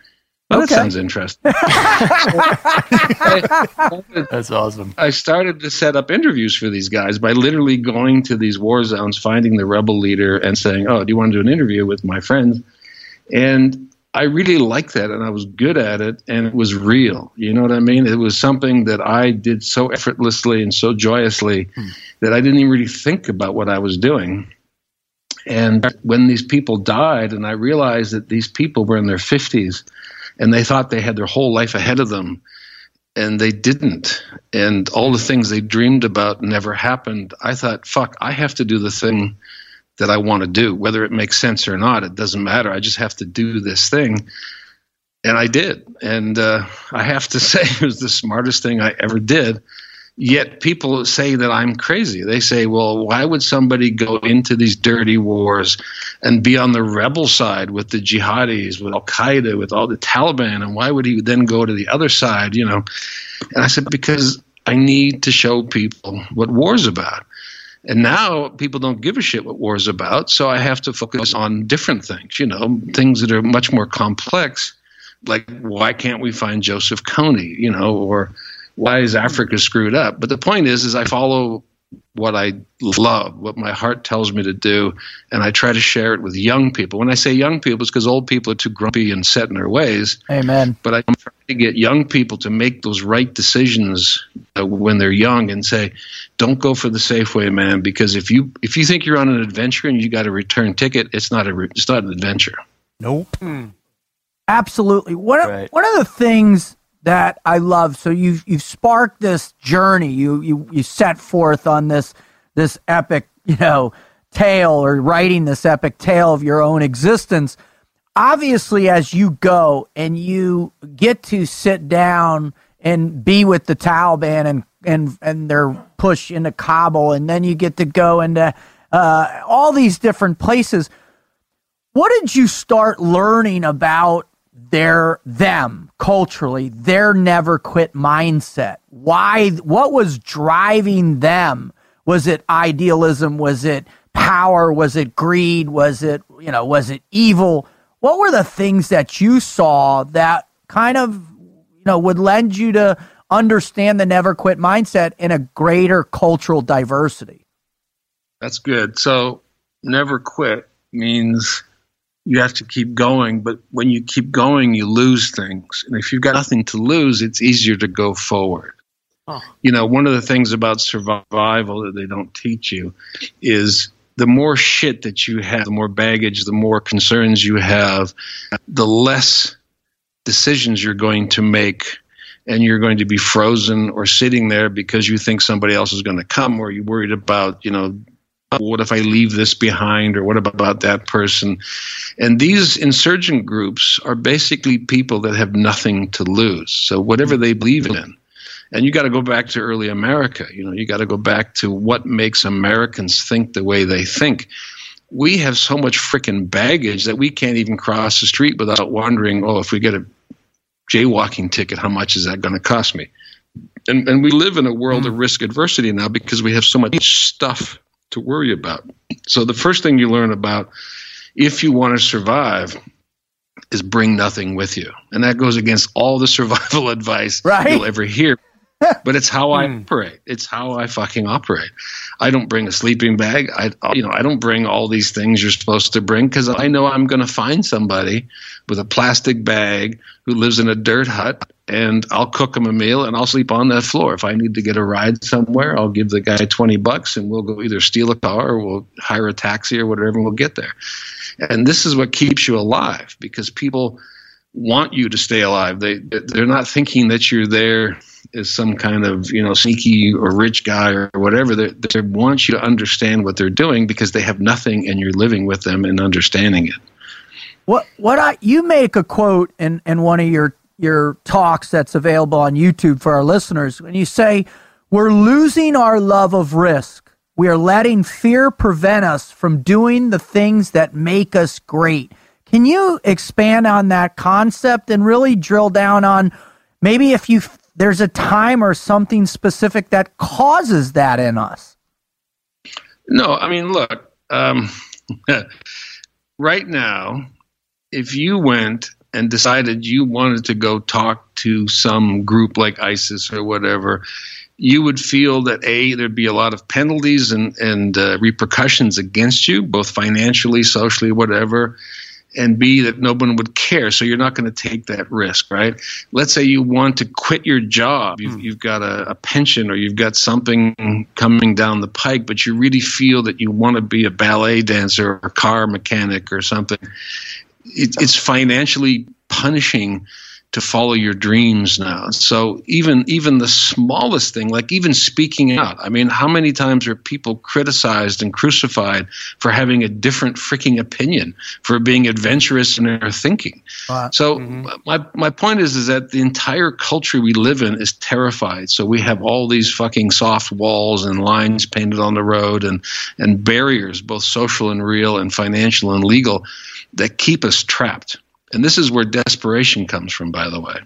"Oh, that sounds interesting." That's awesome. I started to set up interviews for these guys by literally going to these war zones, finding the rebel leader, and saying, "Oh, do you want to do an interview with my friends?" And I really liked that, and I was good at it, and it was real. You know what I mean? It was something that I did so effortlessly and so joyously hmm. that I didn't even really think about what I was doing. And when these people died, and I realized that these people were in their fifties, and they thought they had their whole life ahead of them and they didn't. And all the things they dreamed about never happened. I thought, fuck, I have to do the thing that I want to do, whether it makes sense or not. It doesn't matter. I just have to do this thing. And I did. And uh, I have to say, it was the smartest thing I ever did. Yet people say that I'm crazy. They say, well, why would somebody go into these dirty wars and be on the rebel side with the jihadis, with Al Qaeda, with all the Taliban? And why would he then go to the other side, you know? And I said, because I need to show people what war's about. And now people don't give a shit what war is about. So I have to focus on different things, you know, things that are much more complex. Like, why can't we find Joseph Kony, you know, or why is Africa screwed up? But the point is, is I follow what I love, what my heart tells me to do, and I try to share it with young people. When I say young people, it's because old people are too grumpy and set in their ways. Amen. But I'm trying to get young people to make those right decisions uh, when they're young and say, "Don't go for the safe way, man." Because if you if you think you're on an adventure and you got a return ticket, it's not a re- it's not an adventure. Nope. Absolutely. One of, Right. one of the things that I love. So you've you've sparked this journey. You you you set forth on this this epic you know tale or writing this epic tale of your own existence. Obviously, as you go and you get to sit down and be with the Taliban and and and their push into Kabul, and then you get to go into uh, all these different places what did you start learning about their them culturally their never quit mindset. Why what was driving them? Was it idealism? Was it power? Was it greed? Was it you know was it evil? What were the things that you saw that kind of you know would lend you to understand the never quit mindset in a greater cultural diversity? That's good. So never quit means you have to keep going, but when you keep going, you lose things. And if you've got nothing to lose, it's easier to go forward. You know, one of the things about survival that they don't teach you is the more shit that you have, the more baggage, the more concerns you have, the less decisions you're going to make and you're going to be frozen or sitting there because you think somebody else is going to come or you're worried about, you know, what if I leave this behind or what about that person? And these insurgent groups are basically people that have nothing to lose. So whatever they believe in, and you got to go back to early America. You know, you got to go back to what makes Americans think the way they think. We have so much freaking baggage that we can't even cross the street without wondering, oh, if we get a jaywalking ticket, how much is that going to cost me? And, and we live in a world of risk adversity now because we have so much stuff to worry about. So the first thing you learn about if you want to survive is bring nothing with you. And that goes against all the survival advice Right. you'll ever hear. but it's how I hmm. operate. It's how I fucking operate. I don't bring a sleeping bag. I you know, I don't bring all these things you're supposed to bring cuz I know I'm going to find somebody with a plastic bag who lives in a dirt hut and I'll cook him a meal and I'll sleep on that floor. If I need to get a ride somewhere, I'll give the guy 20 bucks and we'll go either steal a car or we'll hire a taxi or whatever and we'll get there. And this is what keeps you alive because people want you to stay alive. They they're not thinking that you're there as some kind of you know sneaky or rich guy or whatever. They they want you to understand what they're doing because they have nothing and you're living with them and understanding it. What what I you make a quote in in one of your your talks that's available on YouTube for our listeners when you say We're losing our love of risk. We are letting fear prevent us from doing the things that make us great. Can you expand on that concept and really drill down on maybe if you there's a time or something specific that causes that in us? No, I mean, look, um, right now, if you went and decided you wanted to go talk to some group like ISIS or whatever, you would feel that a there'd be a lot of penalties and and uh, repercussions against you, both financially, socially, whatever, and b that no one would care. So you're not going to take that risk, right? Let's say you want to quit your job, you've, you've got a, a pension or you've got something coming down the pike, but you really feel that you want to be a ballet dancer or a car mechanic or something. It, it's financially punishing to follow your dreams now. So even even the smallest thing, like even speaking out. I mean, how many times are people criticized and crucified for having a different freaking opinion, for being adventurous in their thinking? Uh, So my my point is is that the entire culture we live in is terrified. So we have all these fucking soft walls and lines painted on the road and and barriers, both social and real and financial and legal, that keep us trapped. And this is where desperation comes from, by the way.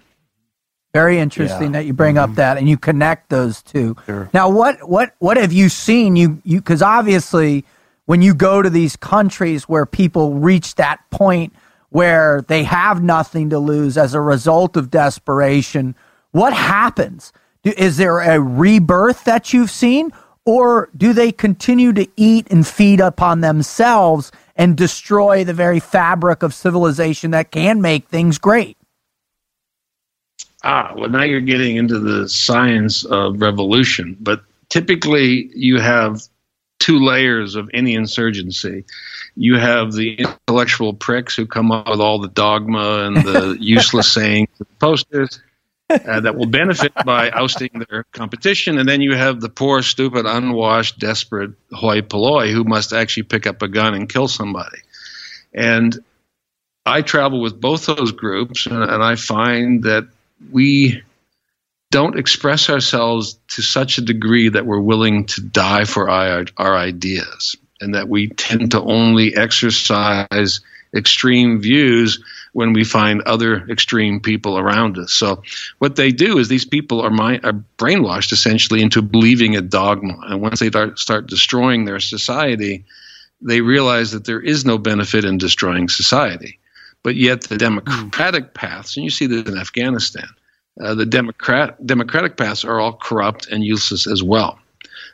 Very interesting that you bring up mm-hmm. that and you connect those two. Now, what what what have you seen? You you because obviously, when you go to these countries where people reach that point where they have nothing to lose as a result of desperation, what happens? Do, is there a rebirth that you've seen, or do they continue to eat and feed upon themselves and destroy the very fabric of civilization that can make things great? Ah, well, now you're getting into the science of revolution. But typically, you have two layers of any insurgency. You have the intellectual pricks who come up with all the dogma and the useless sayings and posters uh, that will benefit by ousting their competition. And then you have the poor, stupid, unwashed, desperate hoi polloi who must actually pick up a gun and kill somebody. And I travel with both those groups, and, and I find that we don't express ourselves to such a degree that we're willing to die for our, our ideas, and that we tend to only exercise extreme views when we find other extreme people around us. So, what they do is these people are, are brainwashed essentially into believing a dogma, and once they start, start destroying their society, they realize that there is no benefit in destroying society. But yet, the democratic paths, and you see this in Afghanistan, uh, the democrat democratic paths are all corrupt and useless as well.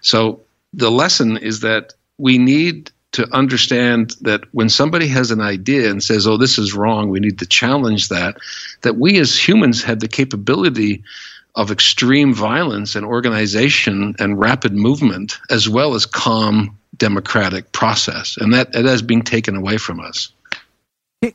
So the lesson is that we need to understand that when somebody has an idea and says, "Oh, this is wrong," we need to challenge that. That we as humans have the capability of extreme violence and organization and rapid movement, as well as calm democratic process, and that that is being taken away from us.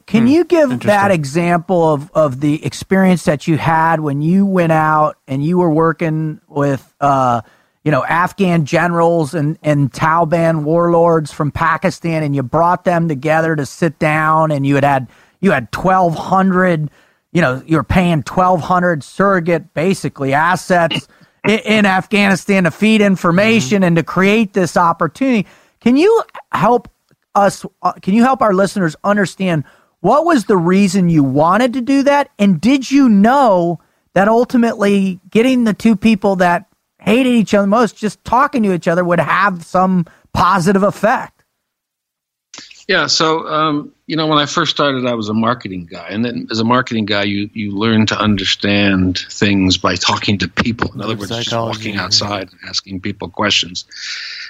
Can you give that example of, of the experience that you had when you went out and you were working with, uh, you know, Afghan generals and, and Taliban warlords from Pakistan, and you brought them together to sit down, and you had had you had twelve hundred, you know, you were paying twelve hundred surrogate basically assets in, in Afghanistan to feed information and to create this opportunity. Can you help us uh, can you help our listeners understand what was the reason you wanted to do that and did you know that ultimately getting the two people that hated each other most just talking to each other would have some positive effect Yeah, so um, you know, when I first started, I was a marketing guy, and then as a marketing guy, you you learn to understand things by talking to people. In other words, just Psychology, walking yeah. outside and asking people questions.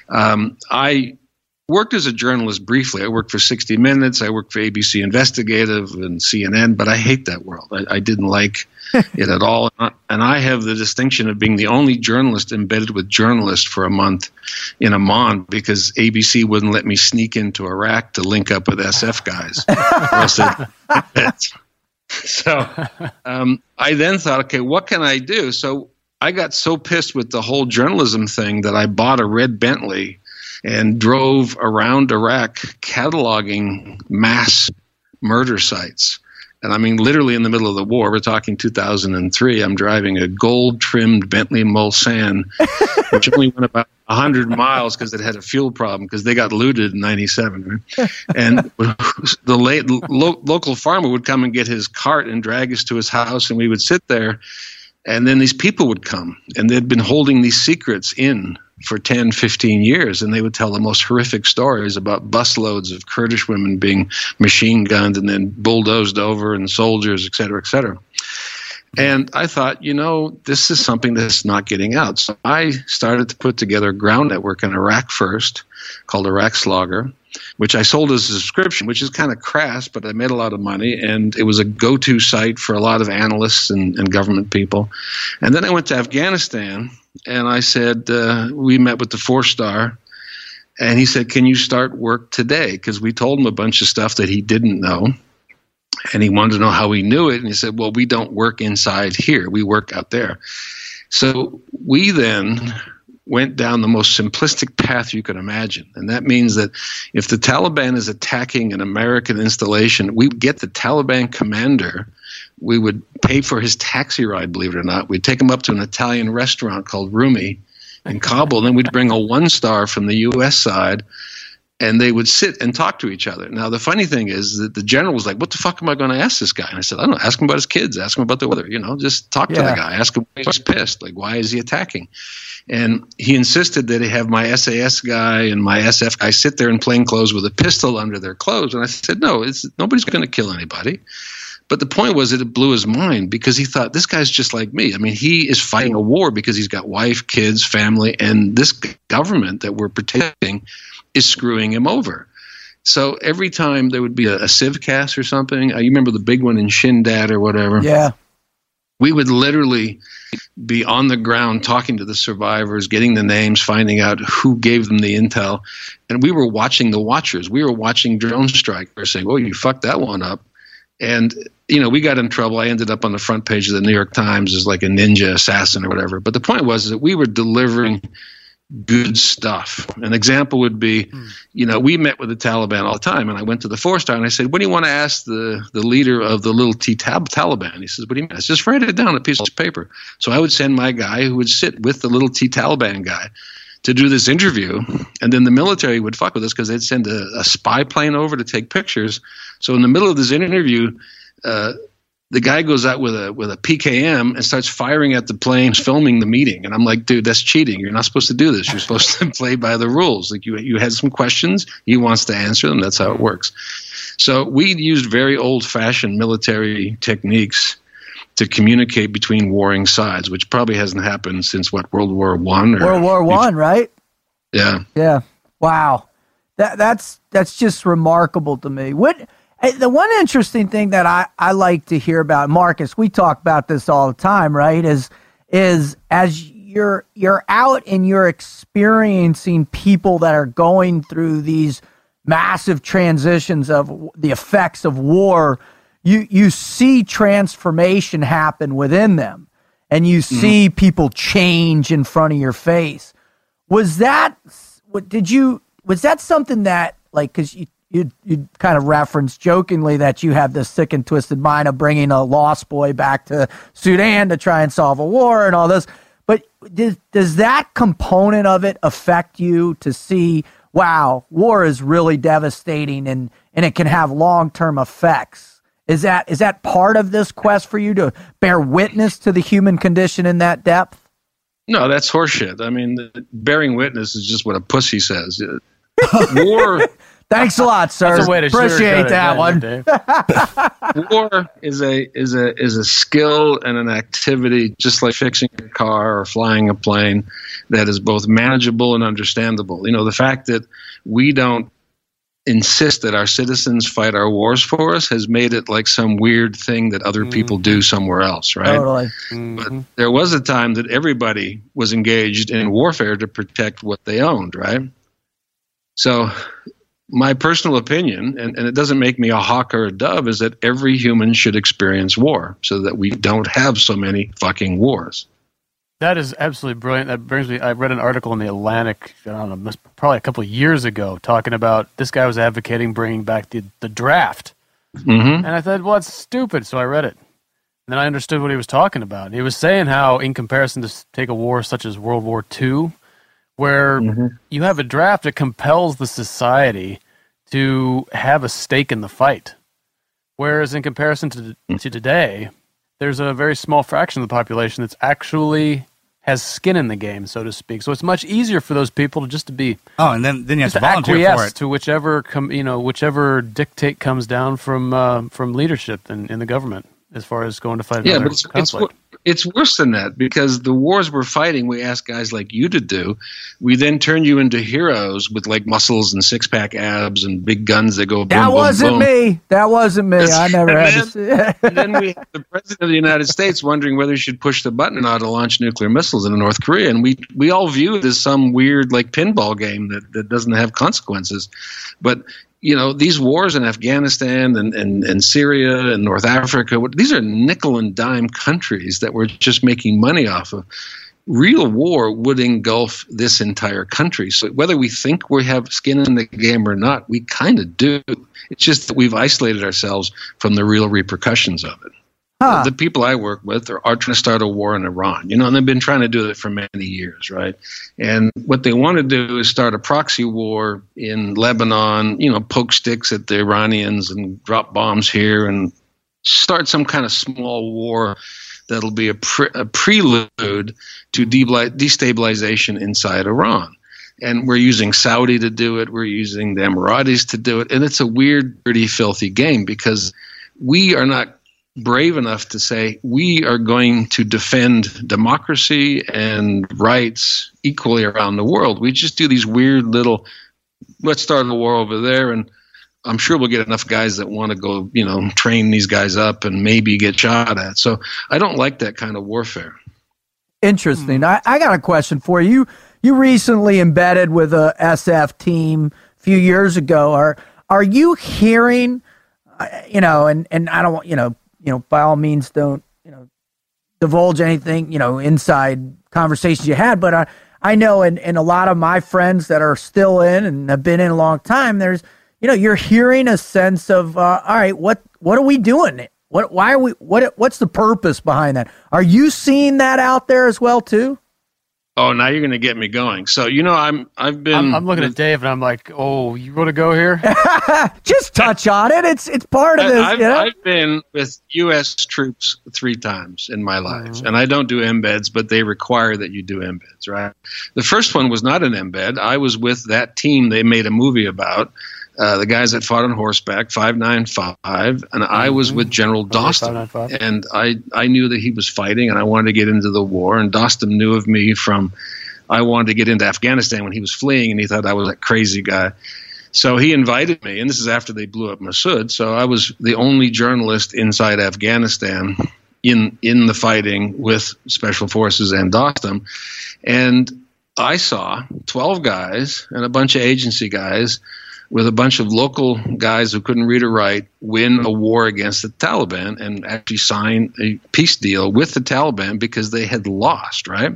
Um, I worked as a journalist briefly. I worked for 60 Minutes. I worked for ABC Investigative and CNN, but I hate that world. I, I didn't like it at all. And I have the distinction of being the only journalist embedded with journalists for a month in Amman because ABC wouldn't let me sneak into Iraq to link up with SF guys. Or else they'd- so um, I then thought, okay, what can I do? So I got so pissed with the whole journalism thing that I bought a red Bentley and drove around Iraq cataloging mass murder sites And I mean, literally in the middle of the war, we're talking 2003. I'm driving a gold trimmed Bentley Mulsanne, which only went about 100 miles because it had a fuel problem because they got looted in 97. Right? And the late, lo- local farmer would come and get his cart and drag us to his house, and we would sit there. And then these people would come, and they'd been holding these secrets in for 10, 15 years, and they would tell the most horrific stories about busloads of Kurdish women being machine gunned and then bulldozed over, and soldiers, et cetera, et cetera. And I thought, you know, this is something that's not getting out. So I started to put together a ground network in Iraq first called Iraq Slogger, which I sold as a subscription, which is kind of crass, but I made a lot of money. And it was a go to site for a lot of analysts and, and government people. And then I went to Afghanistan and I said, uh, we met with the four star. And he said, Can you start work today? Because we told him a bunch of stuff that he didn't know. And he wanted to know how we knew it. And he said, Well, we don't work inside here, we work out there. So we then went down the most simplistic path you could imagine. And that means that if the Taliban is attacking an American installation, we get the Taliban commander we would pay for his taxi ride, believe it or not. We'd take him up to an Italian restaurant called Rumi in Kabul. And then we'd bring a one star from the U.S. side, and they would sit and talk to each other. Now, the funny thing is that the general was like, What the fuck am I going to ask this guy? And I said, I don't know. Ask him about his kids. Ask him about the weather. You know, just talk to Yeah. the guy. Ask him why he's pissed. Like, why is he attacking? And he insisted that he have my SAS guy and my SF guy sit there in plain clothes with a pistol under their clothes. And I said, No, it's, nobody's going to kill anybody. But the point was that it blew his mind because he thought this guy's just like me. I mean, he is fighting a war because he's got wife, kids, family, and this government that we're protecting is screwing him over. So every time there would be a, a CIVCAS or something, uh, you remember the big one in Shindand or whatever Yeah. we would literally be on the ground talking to the survivors, getting the names, finding out who gave them the intel. And we were watching the watchers. We were watching drone strikers saying, Oh, you fucked that one up. And, you know, we got in trouble. I ended up on the front page of the New York Times as like a ninja assassin or whatever. But the point was that we were delivering good stuff. An example would be, you know, we met with the Taliban all the time, and I went to the four star and I said, "What do you want to ask the the leader of the little T tab Taliban?" He says, "What do you mean?" I said, "Just write it down on a piece of paper." So I would send my guy who would sit with the little T Taliban guy to do this interview, and then the military would fuck with us because they'd send a, a spy plane over to take pictures. So in the middle of this interview. Uh, the guy goes out with a with a PKM and starts firing at the planes, filming the meeting. And I'm like, dude, that's cheating. You're not supposed to do this. You're supposed to play by the rules. Like you you had some questions, he wants to answer them. That's how it works. So we used very old fashioned military techniques to communicate between warring sides, which probably hasn't happened since what World War One or World War One, right? Yeah. Yeah. Wow. That that's that's just remarkable to me. What the one interesting thing that I, I like to hear about, Marcus, we talk about this all the time, right? Is is as you're you're out and you're experiencing people that are going through these massive transitions of the effects of war, you you see transformation happen within them, and you mm-hmm. see people change in front of your face was that what did you was that something that like because you you you kind of referenced jokingly that you have this sick and twisted mind of bringing a lost boy back to Sudan to try and solve a war and all this but does, does that component of it affect you to see wow war is really devastating and and it can have long-term effects is that is that part of this quest for you to bear witness to the human condition in that depth No, that's horseshit. I mean, bearing witness is just what a pussy says. War Thanks a lot, sir. That's a way to Appreciate sugarcoat it, that one. it, war is a is a is a skill and an activity just like fixing a car or flying a plane that is both manageable and understandable. You know, the fact that we don't insist that our citizens fight our wars for us has made it like some weird thing that other mm-hmm. people do somewhere else, right? Totally. But mm-hmm. there was a time that everybody was engaged in warfare to protect what they owned, right? So, my personal opinion, and, and it doesn't make me a hawk or a dove, is that every human should experience war so that we don't have so many fucking wars. That is absolutely brilliant. That brings me. I read an article in the Atlantic. I don't know, probably a couple of years ago, talking about this guy was advocating bringing back the the draft Mm-hmm. And I thought, well, it's stupid. So I read it. And then I understood what he was talking about. He was saying how, in comparison to take a war such as World War II, where you have a draft that compels the society to have a stake in the fight. Whereas in comparison to, to today, there's a very small fraction of the population that's actually has skin in the game, so to speak. So it's much easier for those people to just to be Oh, and then then you have to volunteer for it. to whichever com, you know whichever dictate comes down from uh, from leadership in, in the government as far as going to fight Yeah, but it's, it's conflict. It's worse than that because the wars we're fighting, we ask guys like you to do. We then turn you into heroes with like muscles and six pack abs and big guns that go boom, That boom, That wasn't boom. me. That wasn't me. I never had to. and then we have the president of the United States wondering whether he should push the button or not to launch nuclear missiles into North Korea, and we we all view it as some weird like pinball game that, that doesn't have consequences. But you know these wars in Afghanistan and, and, and Syria and North Africa, these are nickel and dime countries that we're just making money off of. Real war would engulf this entire country. So whether we think we have skin in the game or not, we kind of do. It's just that we've isolated ourselves from the real repercussions of it. Huh. The people I work with are, are trying to start a war in Iran, you know, and they've been trying to do it for many years, right? And what they want to do is start a proxy war in Lebanon, you know, poke sticks at the Iranians and drop bombs here and start some kind of small war that'll be a, pre- a prelude to debli- destabilization inside Iran. And we're using Saudi to do it. We're using the Emiratis to do it. And it's a weird, dirty, filthy game because we are not brave enough to say we are going to defend democracy and rights equally around the world. We just do these weird little, let's start a war over there. And I'm sure we'll get enough guys that want to go, you know, train these guys up and maybe get shot at. So I don't like that kind of warfare. Interesting. I, I got a question for you. You recently embedded with a SF team a few years ago. Are are you hearing, uh, you know, and and I don't want you know, you know, by all means, don't you know, divulge anything, you know, inside conversations you had. But I I know, and and a lot of my friends that are still in and have been in a long time. There's, you know, you're hearing a sense of, uh, all right, what what are we doing? What why are we what what's the purpose behind that? Are you seeing that out there as well too? Oh, now you're going to get me going. So you know, I'm I've been. I'm, I'm looking at Dave and I'm like, oh, you want to go here? Just touch on it. It's it's part of this. I've, you know? I've been with U.S. troops three times in my life, mm-hmm. and I don't do embeds, but they require that you do embeds, right? The first one was not an embed. I was with that team they made a movie about, uh, the guys that fought on horseback, 595, and I was with General Dostum. 595. And I, I knew that he was fighting, and I wanted to get into the war, and Dostum knew of me from I wanted to get into Afghanistan when he was fleeing, and he thought I was a crazy guy. So he invited me, and this is after they blew up Massoud. So I was the only journalist inside Afghanistan in in the fighting with Special Forces and Dostum, and I saw twelve guys and a bunch of agency guys with a bunch of local guys who couldn't read or write win a war against the Taliban and actually sign a peace deal with the Taliban because they had lost, right?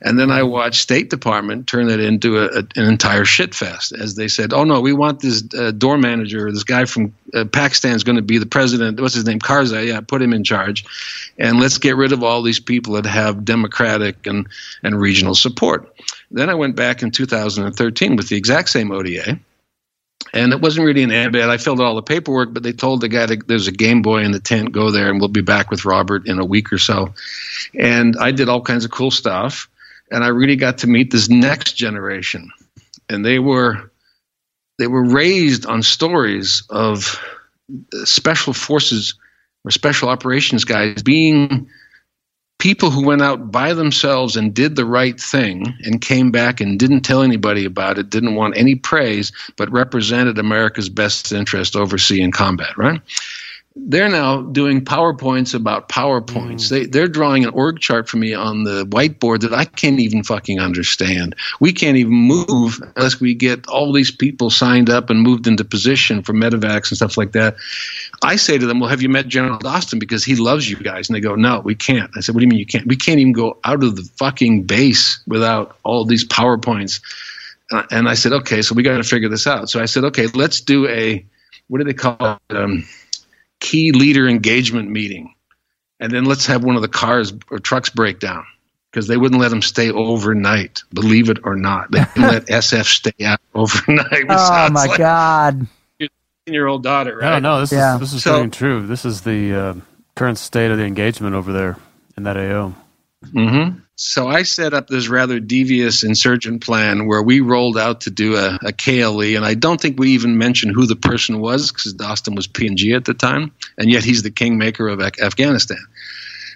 And then I watched State Department turn it into a, a, an entire shit fest as they said, "Oh no, we want this uh, door manager, this guy from uh, Pakistan is going to be the president. What's his name? Karzai. Yeah, put him in charge, and let's get rid of all these people that have democratic and and regional support." Then I went back in 2013 with the exact same ODA. And it wasn't really an embed. I filled out all the paperwork, but they told the guy to, there's a Game Boy in the tent, go there, and we'll be back with Robert in a week or so. And I did all kinds of cool stuff and I really got to meet this next generation, and they were they were raised on stories of special forces or special operations guys being people who went out by themselves and did the right thing and came back and didn't tell anybody about it, didn't want any praise, but represented America's best interest overseas in combat, right? They're now doing PowerPoints about PowerPoints. They, they're drawing an org chart for me on the whiteboard that I can't even fucking understand. We can't even move unless we get all these people signed up and moved into position for medevacs and stuff like that. I say to them, Well, have you met General Dostum? Because he loves you guys. And they go, No, we can't. I said, What do you mean you can't? We can't even go out of the fucking base without all these PowerPoints. Uh, and I said, Okay, so we got to figure this out. So I said, Okay, let's do a what do they call it? Um, key leader engagement meeting, and then let's have one of the cars or trucks break down because they wouldn't let them stay overnight. Believe it or not, they didn't let SF stay out overnight. Oh my like God. Your old daughter, right? No, no, this Yeah. is this is So- very true. This is the uh, current state of the engagement over there in that AO. hmm So I set up this rather devious insurgent plan where we rolled out to do a, a KLE, and I don't think we even mentioned who the person was because Dostum was PNG at the time, and yet he's the kingmaker of Af- Afghanistan.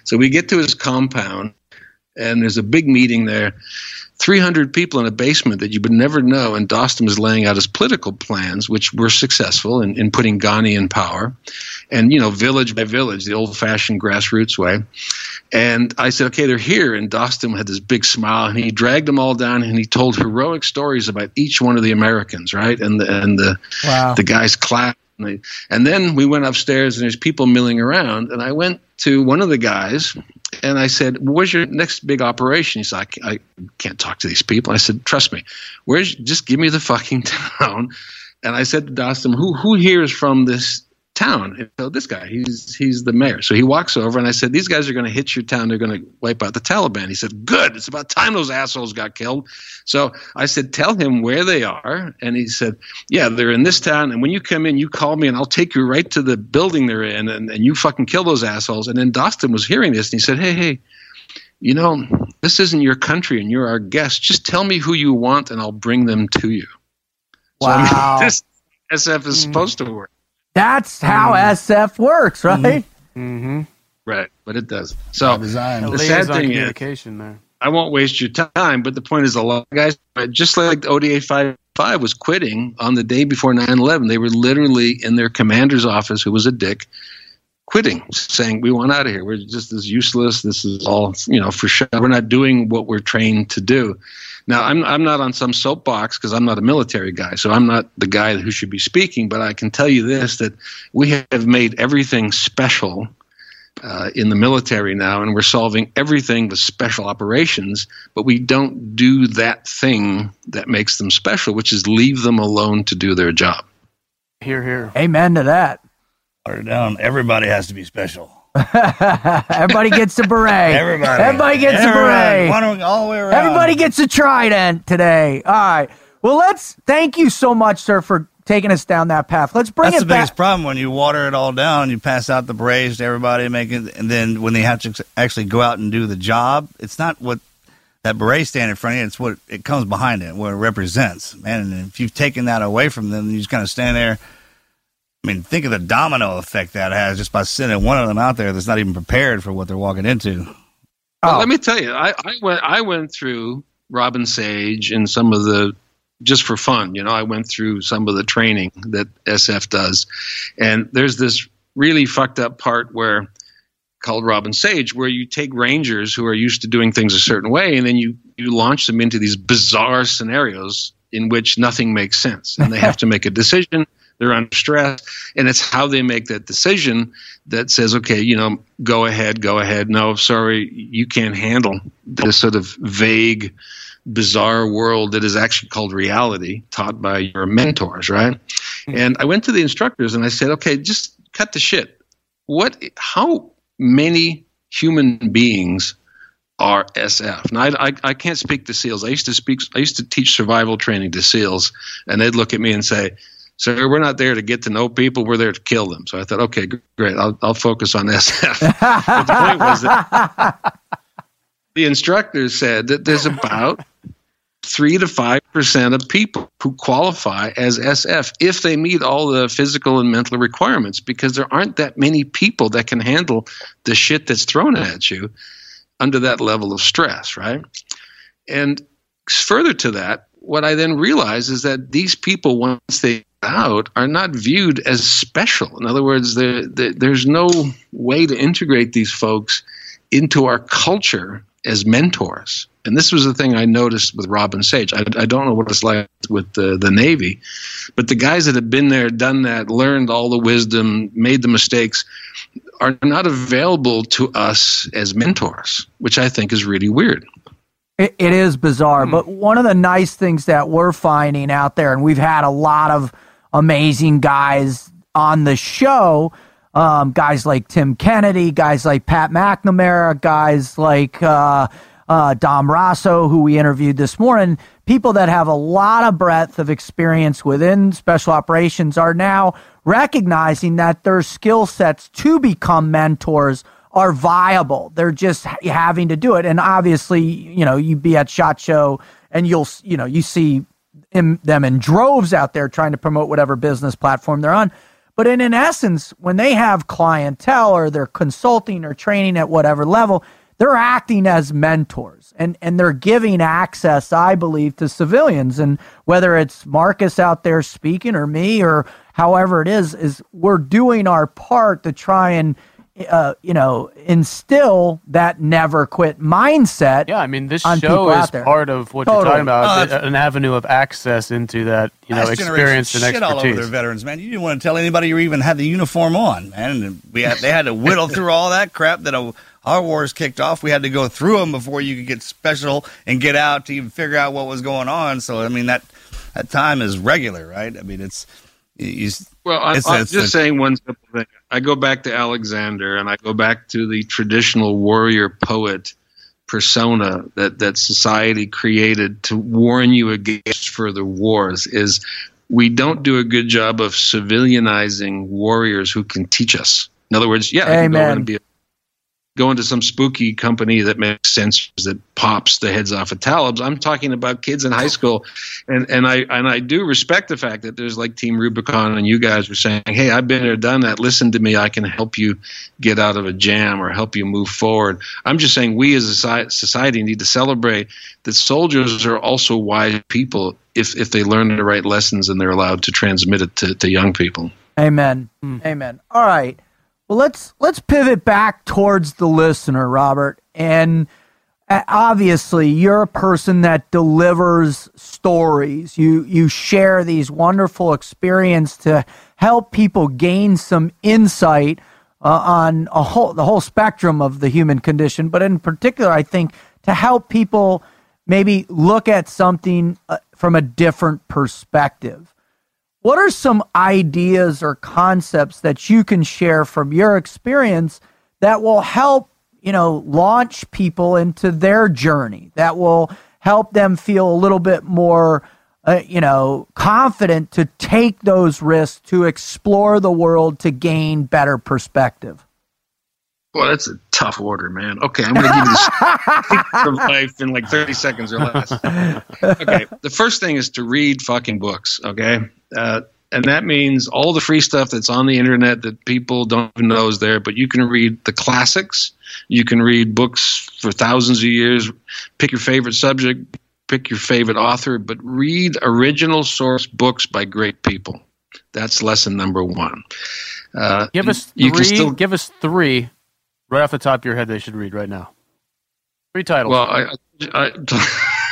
So we get to his compound, and there's a big meeting there. 300 people in a basement that you would never know, and Dostum is laying out his political plans, which were successful in, in putting Ghani in power, and you know, village by village, the old-fashioned grassroots way. And I said, okay, they're here. And Dostum had this big smile, and he dragged them all down, and he told heroic stories about each one of the Americans, right? And the and the Wow. the guys clapped. And, they, and then we went upstairs, and there's people milling around. And I went to one of the guys, and I said, "Where's your next big operation?" He said, "I, I can't talk to these people." I said, "Trust me. Where's just give me the fucking town." And I said to Dostum, "Who who here is from this town?" And so this guy, he's he's the mayor. So he walks over, and I said, "These guys are going to hit your town. They're going to wipe out the Taliban." He said, "Good. It's about time those assholes got killed." So I said, "Tell him where they are." And he said, "Yeah, they're in this town. And when you come in, you call me, and I'll take you right to the building they're in, and, and you fucking kill those assholes." And then Dostum was hearing this, and he said, "Hey, hey." You know, this isn't your country and you're our guest. Just tell me who you want and I'll bring them to you. So, I mean, Wow. this SF is mm. supposed to work. That's how SF works, right? Mm-hmm. Right, but it does. So design. the sad Liaison thing is, communication there. I won't waste your time, but the point is, a lot of guys, just like the ODA 55 was quitting on the day before 9 11, they were literally in their commander's office, who was a dick, quitting, saying, We want out of here. We're just as useless. This is all, you know, for sure. We're not doing what we're trained to do. Now, I'm, I'm not on some soapbox because I'm not a military guy, so I'm not the guy who should be speaking, but I can tell you this that we have made everything special uh, in the military now, and we're solving everything with special operations, but we don't do that thing that makes them special, which is leave them alone to do their job. Here, here. Amen to that. Down. Everybody has to be special. Everybody gets a beret. Everybody. Everybody gets Everybody. a beret. All the way around. Everybody gets a trident today. All right. Well, let's thank you so much, sir, for taking us down that path. Let's bring That's it the biggest back. problem when you water it all down. You pass out the berets to everybody, make it, and then when they have to actually go out and do the job, it's not what that beret stand in front of you. It's what it comes behind it, what it represents, man. And if you've taken that away from them, you just kind of stand there. I mean, think of the domino effect that has just by sending one of them out there that's not even prepared for what they're walking into. Well, Oh. let me tell you, I, I went I went through Robin Sage and some of the just for fun, you know, I went through some of the training that SF does, and there's this really fucked up part where called Robin Sage, where you take rangers who are used to doing things a certain way, and then you you launch them into these bizarre scenarios in which nothing makes sense, and they have to make a decision. They're under stress, and it's how they make that decision that says, okay, you know, go ahead, go ahead. No, sorry, you can't handle this sort of vague, bizarre world that is actually called reality, taught by your mentors, right? Mm-hmm. And I went to the instructors and I said, okay, just cut the shit. What? How many human beings are SF? Now, I, I, I can't speak to SEALs. I used to speak. I used to teach survival training to SEALs, and they'd look at me and say, "Sir, we're not there to get to know people. We're there to kill them." So I thought, okay, great. I'll, I'll focus on SF. but the point was that the instructors said that there's about three to five percent of people who qualify as SF if they meet all the physical and mental requirements, because there aren't that many people that can handle the shit that's thrown at you under that level of stress, right? And further to that, what I then realize is that these people, once they out, are not viewed as special. In other words, there- there- there's no way to integrate these folks into our culture as mentors. And this was the thing I noticed with Robin Sage. I, I don't know what it's like with the, the Navy, but the guys that have been there, done that, learned all the wisdom, made the mistakes, are not available to us as mentors, which I think is really weird. It, it is bizarre, hmm. but one of the nice things that we're finding out there, and we've had a lot of amazing guys on the show. Um, guys like Tim Kennedy, guys like Pat McNamara, guys like uh, uh, Dom Raso, who we interviewed this morning, people that have a lot of breadth of experience within special operations are now recognizing that their skill sets to become mentors are viable. They're just having to do it. And obviously, you know, you be at SHOT Show and you'll, you know, you see in, them in droves out there trying to promote whatever business platform they're on. But in, in essence, when they have clientele or they're consulting or training at whatever level, they're acting as mentors and, and they're giving access, I believe, to civilians. And whether it's Marcus out there speaking or me or however it is, is we're doing our part to try and uh, you know, instill that never quit mindset. Yeah, I mean, this show is part of what totally. you're talking about, uh, an avenue of access into that, you know, experience and shit expertise. all over their veterans, man. You didn't want to tell anybody you even had the uniform on, man. And we had, they had to whittle through all that crap that a, our wars kicked off. We had to go through them before you could get special and get out to even figure out what was going on. So, I mean, that that time is regular, right? I mean, it's you, well, I, am just saying one simple thing. I go back to Alexander, and I go back to the traditional warrior poet persona that that society created to warn you against further wars. Is we don't do a good job of civilianizing warriors who can teach us. In other words, yeah, Amen. I can go and be a go into some spooky company that makes sense that pops the heads off of talibs. I'm talking about kids in high school, and and I and I do respect the fact that there's like Team Rubicon and you guys were saying, hey, I've been there, done that. Listen to me, I can help you get out of a jam or help you move forward. I'm just saying we as a society need to celebrate that soldiers are also wise people if if they learn the right lessons and they're allowed to transmit it to, to young people. Amen. Mm. Amen. All right. Well, let's let's pivot back towards the listener, Robert. And uh, obviously, you're a person that delivers stories. You you share these wonderful experience to help people gain some insight uh, on a whole the whole spectrum of the human condition, but in particular, I think to help people maybe look at something uh, from a different perspective. What are some ideas or concepts that you can share from your experience that will help, you know, launch people into their journey, that will help them feel a little bit more, uh, you know, confident to take those risks, to explore the world, to gain better perspective? Well, that's a tough order, man. Okay, I'm going to give you of life in like 30 seconds or less. Okay, the first thing is to read fucking books. Okay, uh, and that means all the free stuff that's on the internet that people don't even know is there. But you can read the classics. You can read books for thousands of years. Pick your favorite subject. Pick your favorite author. But read original source books by great people. That's lesson number one. Uh, give us three. Still, give us three right off the top of your head. They should read right now. Three titles. Well, I, I,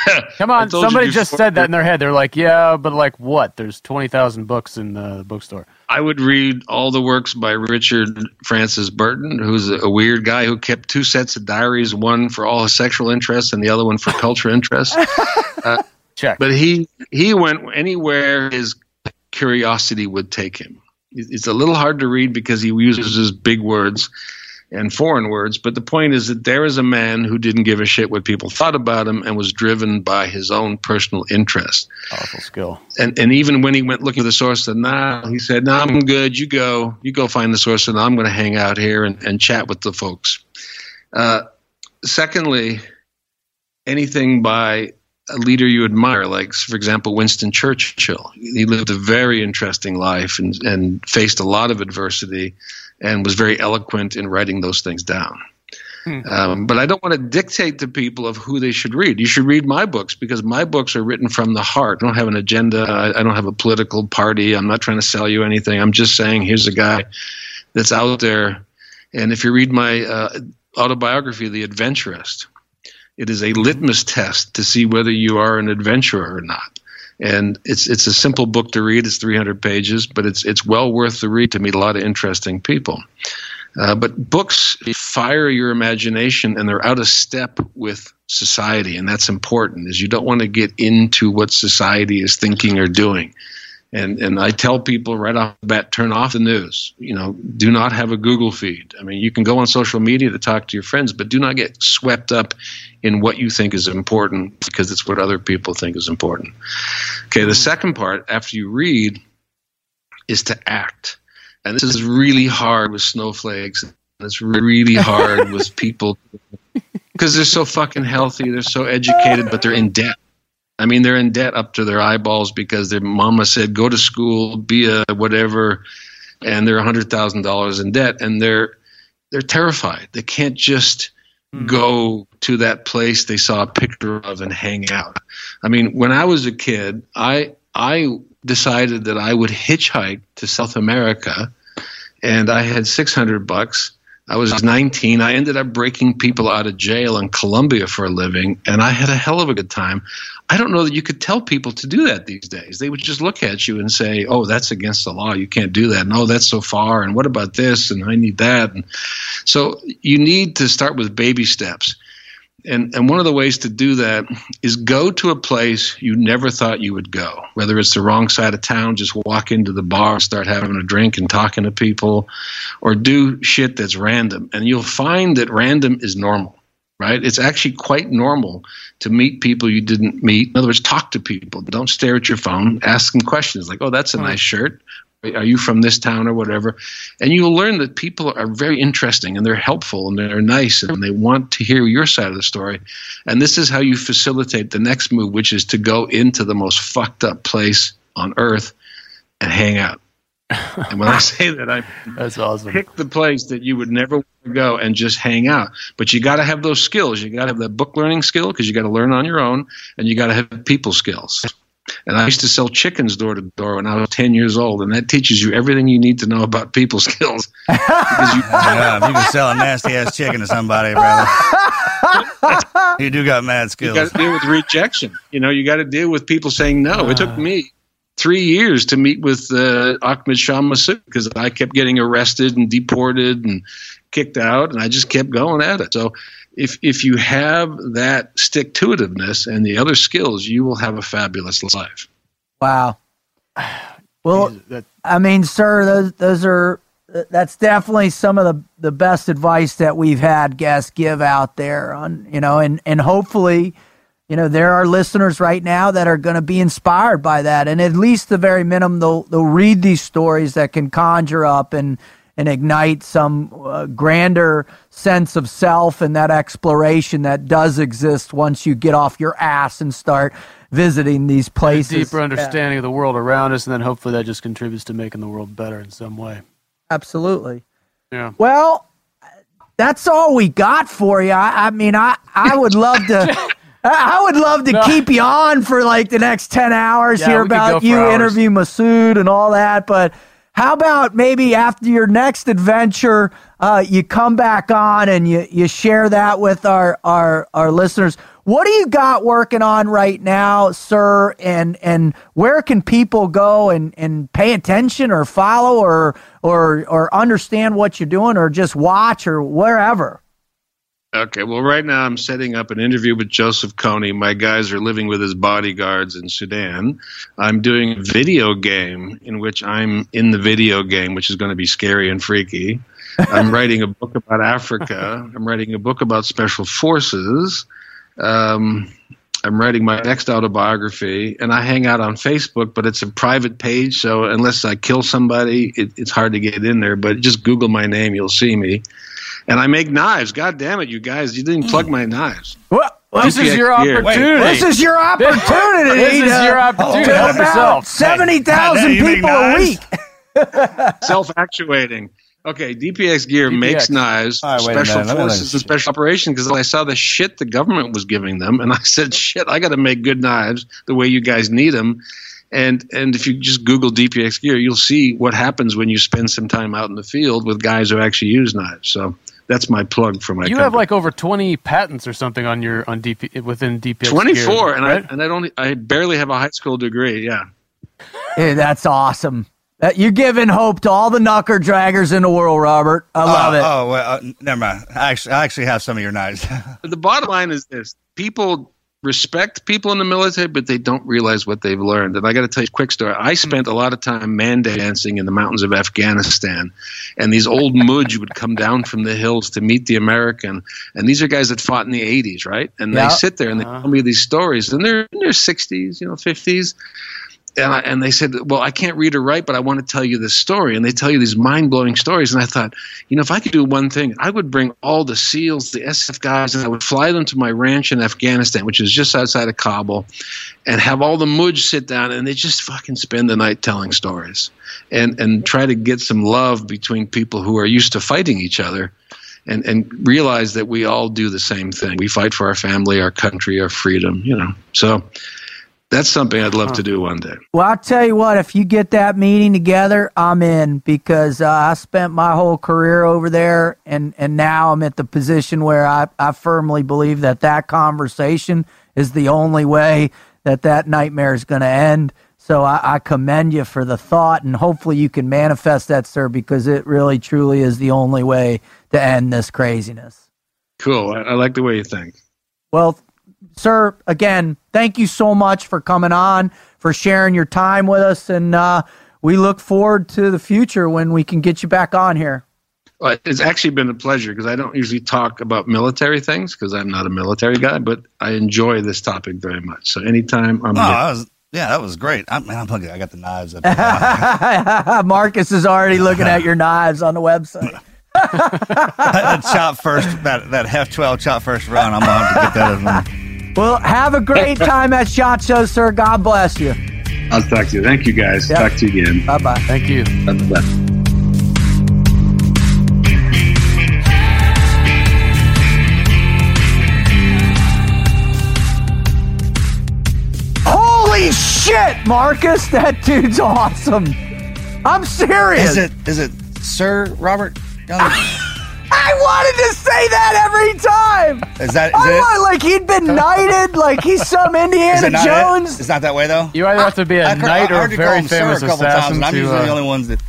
Come on, somebody just said that in their head. They're like, yeah, but like what? There's 20,000 books in the bookstore. I would read all the works by Richard Francis Burton, who's a, weird guy who kept two sets of diaries, one for all his sexual interests and the other one for culture interests. Uh, Check. But he he went anywhere his curiosity would take him. It's a little hard to read because he uses his big words and foreign words. But the point is that there is a man who didn't give a shit what people thought about him and was driven by his own personal interest. Powerful skill. And and even when he went looking for the source, said, nah, he said, nah, I'm good. You go. You go find the source, and I'm going to hang out here and, and chat with the folks. Uh, secondly, anything by a leader you admire, like, for example, Winston Churchill. He lived a very interesting life and, and faced a lot of adversity and was very eloquent in writing those things down. Hmm. Um, but I don't want to dictate to people of who they should read. You should read my books because my books are written from the heart. I don't have an agenda. I, I don't have a political party. I'm not trying to sell you anything. I'm just saying here's a guy that's out there. And if you read my uh, autobiography, The Adventurist, it is a litmus test to see whether you are an adventurer or not and it's it's a simple book to read. It's 300 pages, but it's it's well worth the read to meet a lot of interesting people. Uh, but books fire your imagination, and they're out of step with society, and that's important. Is you don't want to get into what society is thinking or doing. And and I tell people right off the bat, turn off the news. You know, do not have a Google feed. I mean, you can go on social media to talk to your friends, but do not get swept up in what you think is important because it's what other people think is important. Okay, the second part after you read is to act. And this is really hard with snowflakes. It's really hard with people because they're so fucking healthy, they're so educated, but they're in debt. I mean, they're in debt up to their eyeballs because their mama said, go to school, be a whatever, and they're $100,000 in debt. And they're, they're terrified. They can't just Mm-hmm. go to that place they saw a picture of and hang out. I mean, when I was a kid, I, I decided that I would hitchhike to South America and I had 600 bucks. I was 19. I ended up breaking people out of jail in Colombia for a living, and I had a hell of a good time. I don't know that you could tell people to do that these days. They would just look at you and say, "Oh, that's against the law. You can't do that." No, oh, that's so far. And what about this? And I need that. And so you need to start with baby steps. And, and one of the ways to do that is go to a place you never thought you would go. Whether it's the wrong side of town, just walk into the bar start having a drink and talking to people, or do shit that's random. And you'll find that random is normal, right? It's actually quite normal to meet people you didn't meet. In other words, talk to people. Don't stare at your phone. Ask them questions like, oh, that's a nice shirt. Are you from this town or whatever? And you'll learn that people are very interesting and they're helpful and they're nice and they want to hear your side of the story. And this is how you facilitate the next move, which is to go into the most fucked up place on earth and hang out. And when I say that, I That's awesome. pick the place that you would never want to go and just hang out. But you got to have those skills. You got to have that book learning skill because you got to learn on your own, and you got to have people skills. And I used to sell chickens door to door when I was 10 years old, and that teaches you everything you need to know about people skills. because you, Yeah, if you can sell a nasty ass chicken to somebody, brother, you do got mad skills. you got to deal with rejection. You know, you got to deal with people saying no. It took me three years to meet with uh, Ahmed Shah Massoud because I kept getting arrested and deported and kicked out, and I just kept going at it. So if if you have that stick to itiveness and the other skills, you will have a fabulous life. Wow. Well, I mean, sir, those those are that's definitely some of the the best advice that we've had guests give out there on you know, and and hopefully, you know, there are listeners right now that are going to be inspired by that, and at least the very minimum, they'll they'll read these stories that can conjure up and and ignite some uh, grander sense of self and that exploration that does exist once you get off your ass and start visiting these a places. deeper understanding of the world around us, and then hopefully that just contributes to making the world better in some way. Absolutely. Yeah. Well, that's all we got for you. I, I mean, I, I would love to. I would love to No. keep you on for like the next 10 hours, Yeah, hear we could go about you, hours. interview Massoud and all that. But how about maybe after your next adventure, uh, you come back on and you, you share that with our, our, our listeners? What do you got working on right now, sir? And and where can people go and, and pay attention or follow or or or understand what you're doing or just watch or wherever? Okay, well, right now I'm setting up an interview with Joseph Kony. My guys are living with his bodyguards in Sudan. I'm doing a video game in which I'm in the video game, which is going to be scary and freaky. I'm writing a book about Africa. I'm writing a book about special forces. Um, I'm writing my next autobiography, and I hang out on Facebook, but it's a private page. So unless I kill somebody, it, it's hard to get in there. But just Google my name, you'll see me. And I make knives. God damn it, you guys! You didn't plug my knives. Well, This is your Here. Wait, opportunity. this is your opportunity. This is your opportunity to to help about yourself. Seventy thousand Hey, you make people a week. Self-actuating. Okay, DPX Gear DPX. makes knives, All right, wait a special minute, let me forces, and special operations. Because I saw the shit the government was giving them, and I said, "Shit, I got to make good knives the way you guys need them." And and if you just Google DPX Gear, you'll see what happens when you spend some time out in the field with guys who actually use knives. So that's my plug for my. You company. have like over 20 patents or something on your on DP within DPX. 24, and right? I and I don't I barely have a high school degree. Yeah. Hey, that's awesome. That you're giving hope to all the knucker draggers in the world, Robert. I love oh, it. Oh, well, uh, never mind. I actually, I actually have some of your knives. the bottom line is this people respect people in the military, but they don't realize what they've learned. And I got to tell you a quick story. I hmm. spent a lot of time man dancing in the mountains of Afghanistan, and these old muj would come down from the hills to meet the American. And these are guys that fought in the 80s, right? And Yeah. they sit there and they uh-huh. tell me these stories, and they're in their 60s, you know, 50s and, I, and they said, "Well, I can't read or write, but I want to tell you this story." And they tell you these mind-blowing stories. And I thought, you know, if I could do one thing, I would bring all the SEALs, the SF guys, and I would fly them to my ranch in Afghanistan, which is just outside of Kabul, and have all the muj sit down and they just fucking spend the night telling stories, and and try to get some love between people who are used to fighting each other. And, and realize that we all do the same thing. We fight for our family, our country, our freedom, you know. So that's something I'd love to do one day. Well, I'll tell you what, if you get that meeting together, I'm in because uh, I spent my whole career over there and, and now I'm at the position where I, I firmly believe that that conversation is the only way that that nightmare is going to end. So I, I commend you for the thought and hopefully you can manifest that, sir, because it really truly is the only way to end this craziness. Cool. I, I like the way you think. Well, sir, again, thank you so much for coming on, for sharing your time with us, and uh, we look forward to the future when we can get you back on here. Well, it's actually been a pleasure because I don't usually talk about military things because I'm not a military guy, but I enjoy this topic very much. So anytime I'm No, here- yeah, that was great. I'm, man, I'm looking. I got the knives up. there. Marcus is already looking at your knives on the website. that chop first, that that F twelve chop first run. I'm gonna have to get that. As one. Well, have a great time at SHOT Show, sir. God bless you. I'll talk to you. Thank you, guys. Yeah. Talk to you again. Bye bye. Thank you. Bye-bye. Holy shit, Marcus! That dude's awesome. I'm serious. Is it is it Sir Robert? Young? I wanted to say that every time. Is that is I it? want like he'd been knighted, like he's some Is Indiana it not Jones. It? It's not that way though. You either have to be a I've knight I or heard a you very him Sir famous a couple assassin times, and I'm to. usually uh, the only ones that.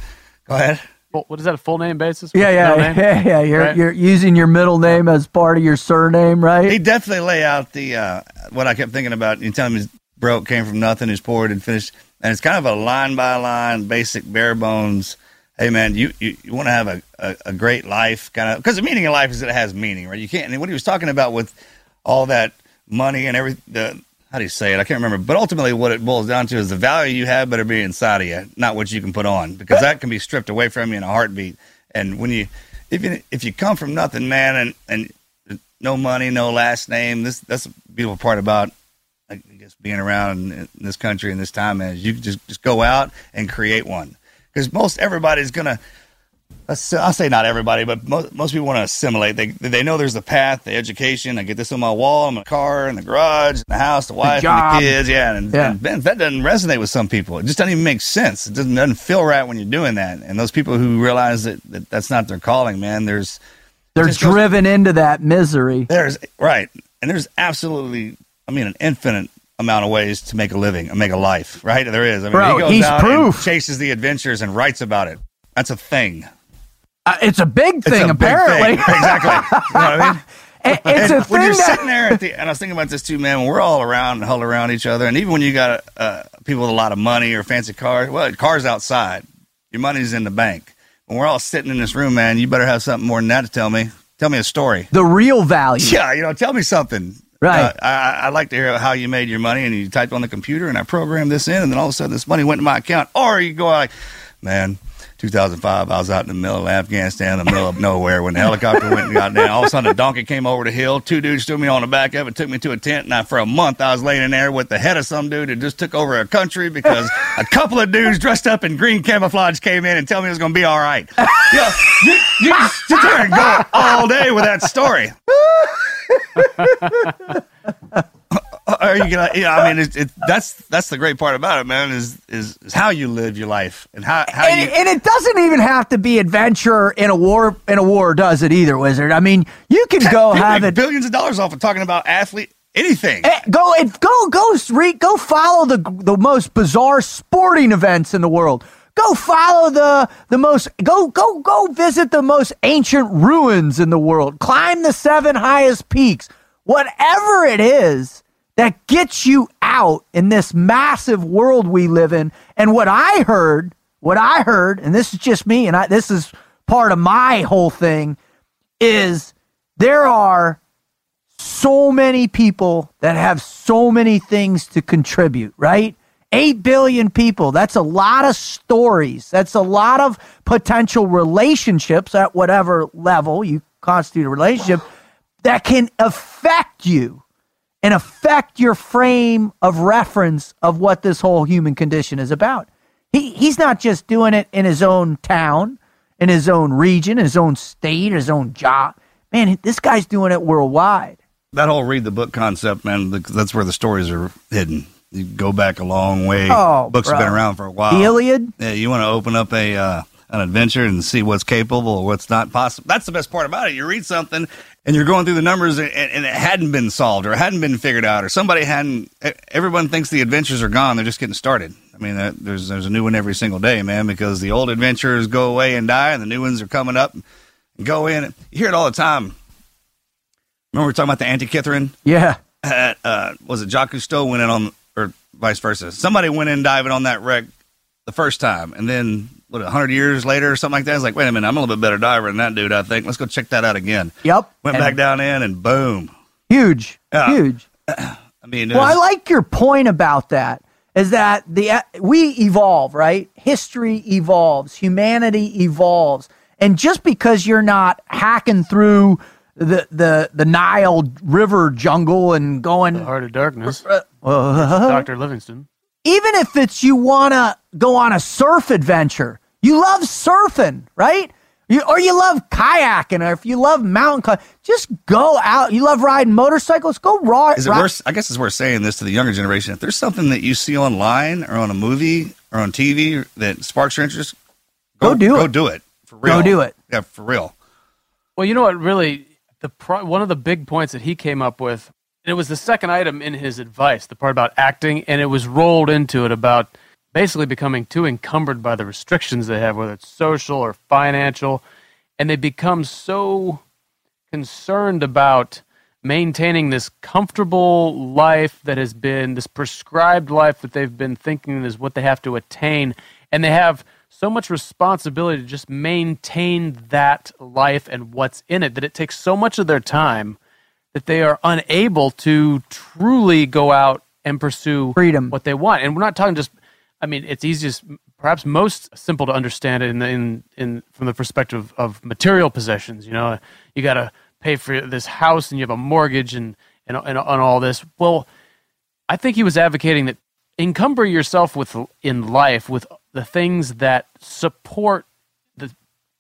Go ahead. full- what is that? A full name basis? Yeah, yeah, name? yeah, yeah. You're Right. you're using your middle name as part of your surname, right? He definitely lay out the uh, what I kept thinking about. You tell him he's broke, came from nothing, he's poor, and finished, and it's kind of a line by line, basic, bare bones. Hey man, you you, you want to have a, a, a great life, kind of because the meaning of life is that it has meaning, right? You can't. And what he was talking about with all that money and every how do you say it? I can't remember, but ultimately, what it boils down to is the value you have better be inside of you, not what you can put on, because that can be stripped away from you in a heartbeat. And when you if you if you come from nothing, man, and and no money, no last name. This that's a beautiful part about I guess being around in, in this country and this time is you just just go out and create one because most everybody's gonna. I'll say not everybody, but most, most people want to assimilate. They they know there's a path, the education. I get this on my wall, in my car, in the garage, in the house, the wife, and the kids. Yeah, and, Yeah. and Ben, that doesn't resonate with some people. It just doesn't even make sense. It doesn't, doesn't feel right when you're doing that. And those people who realize that, that that's not their calling, man. There's They're just goes- driven into that misery. there's right, and there's absolutely, I mean, an infinite amount of ways to make a living and make a life. Right, there is. I mean, Bro, he goes he's out proof. and chases the adventures and writes about it. That's a thing. Uh, it's a big thing, a big apparently. thing. exactly. You know what I mean? It- it's And a when thing you're that sitting there at the, and I was thinking about this too, man. When we're all around and huddle around each other, and even when you got uh, people with a lot of money or fancy cars, well, cars outside, your money's in the bank. When we're all sitting in this room, man, you better have something more than that to tell me. Tell me a story. the real value. Yeah, you know, tell me something. Right. Uh, I, I'd like to hear how you made your money and you typed on the computer and I programmed this in and then all of a sudden this money went to my account. Or you go like, man, 2005, I was out in the middle of Afghanistan, in the middle of nowhere when the helicopter went and got down. All of a sudden a donkey came over the hill. Two dudes threw me on the back of it, took me to a tent. And I, for a month, I was laying in there with the head of some dude that just took over a country because a couple of dudes dressed up in green camouflage came in and tell me it was going to be all right. Yeah, you, you just sit there and go all day with that story. Are you gonna? Yeah, I mean, it, it, that's that's the great part about it, man. Is, is is how you live your life and how how and, you. and it doesn't even have to be adventure in a war. In a war, does it either, Wizard? I mean, you can go have make it. billions of dollars off of talking about athlete anything. Eh, Go and go go re, go follow the the most bizarre sporting events in the world. Go follow the the most go go go visit the most ancient ruins in the world. Climb the seven highest peaks. Whatever it is that gets you out in this massive world we live in. And what I heard, what I heard, and this is just me, and I, this is part of my whole thing, is there are so many people that have so many things to contribute, right? 8 billion people. That's a lot of stories. That's a lot of potential relationships at whatever level you constitute a relationship that can affect you and affect your frame of reference of what this whole human condition is about. He, he's not just doing it in his own town, in his own region, his own state, his own job. Man, this guy's doing it worldwide. That whole read the book concept, man, that's where the stories are hidden. You go back a long way. Oh, Books bro. have been around for a while. The Iliad? Yeah, you want to open up a uh, an adventure and see what's capable or what's not possible. That's the best part about it. You read something and you're going through the numbers and, and it hadn't been solved or hadn't been figured out or somebody hadn't. Everyone thinks the adventures are gone. They're just getting started. I mean, there's there's a new one every single day, man, because the old adventures go away and die, and the new ones are coming up and go in. You hear it all the time. Remember we are talking about the Antikythera? Yeah. at uh, was it Jacques Cousteau went in on or vice versa. Somebody went in diving on that wreck the first time, and then what hundred years later or something like that. It's like, wait a minute, I'm a little bit better diver than that dude. I think let's go check that out again. Yep. Went And back down in, and boom. Huge. Yeah. Huge. I mean, Well, I like your point about that. Is that the we evolve, right? History evolves, humanity evolves, and just because you're not hacking through the the the Nile River jungle and going, The Heart of Darkness. uh, Dr. Livingstone. even if it's you want to go on a surf adventure, you love surfing, right? You, or you love kayaking, or if you love mountain climbing, just go out. You love riding motorcycles, go raw. Is it worse? I guess it's worth saying this to the younger generation. If there's something that you see online or on a movie or on TV that sparks your interest, Go do Go it. Go do it for real. Go do it. Yeah, for real. Well, you know what? Really, the pro- one of the big points that he came up with, and it was the second item in his advice, the part about acting, and it was rolled into it about basically becoming too encumbered by the restrictions they have, whether it's social or financial, and they become so concerned about maintaining this comfortable life that has been this prescribed life that they've been thinking is what they have to attain and they have so much responsibility to just maintain that life and what's in it that it takes so much of their time that they are unable to truly go out and pursue Freedom. what they want. And we're not talking just i mean it's easiest perhaps most simple to understand it in in, in from the perspective of material possessions you know? You got to pay for this house and you have a mortgage and and, and, and all this. Well i think he was advocating that encumber yourself with in life with the things that support the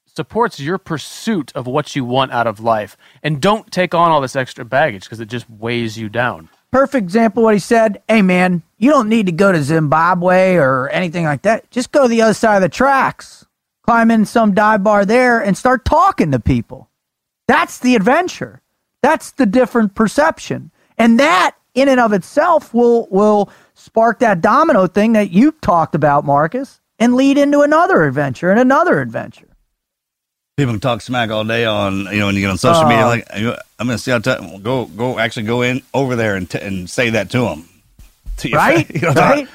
supports your pursuit of what you want out of life. And don't take on all this extra baggage because it just weighs you down. Perfect example what he said hey man you don't need to go to zimbabwe or anything like that. Just go to the other side of the tracks climb in some dive bar there and start talking to people. That's the adventure. That's the different perception. And that in and of itself will will spark that domino thing that you talked about marcus and lead into another adventure and another adventure People can talk smack all day on you know when you get on social Oh. media. Uh-huh. Like I'm going to see how t- go go actually go in over there and t- and say that to them, to right you know, right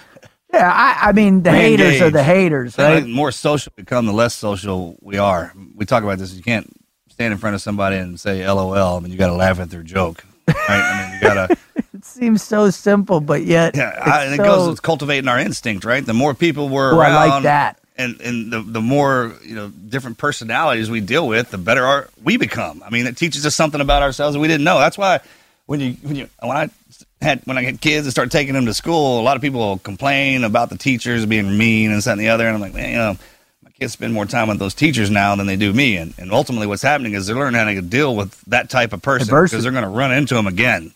yeah I, I mean the haters are the haters The more social we become, the less social we are. We talk about this. You can't stand in front of somebody and say "LOL." I mean, you got to laugh at their joke, right? I mean, you got to. It seems so simple, but yet Yeah, I, it so- goes. It's cultivating our instinct, right? The more people we're Ooh, I around, like that. and and the the more you know different personalities we deal with, the better our, we become. I mean, it teaches us something about ourselves that we didn't know. That's why when you when you when I had when I had kids and start taking them to school, a lot of people complain about the teachers being mean and this that, and the other, and I'm like, man, you know. My kids spend more time with those teachers now than they do me, and, and ultimately, what's happening is they're learning how to deal with that type of person because they're going to run into them again.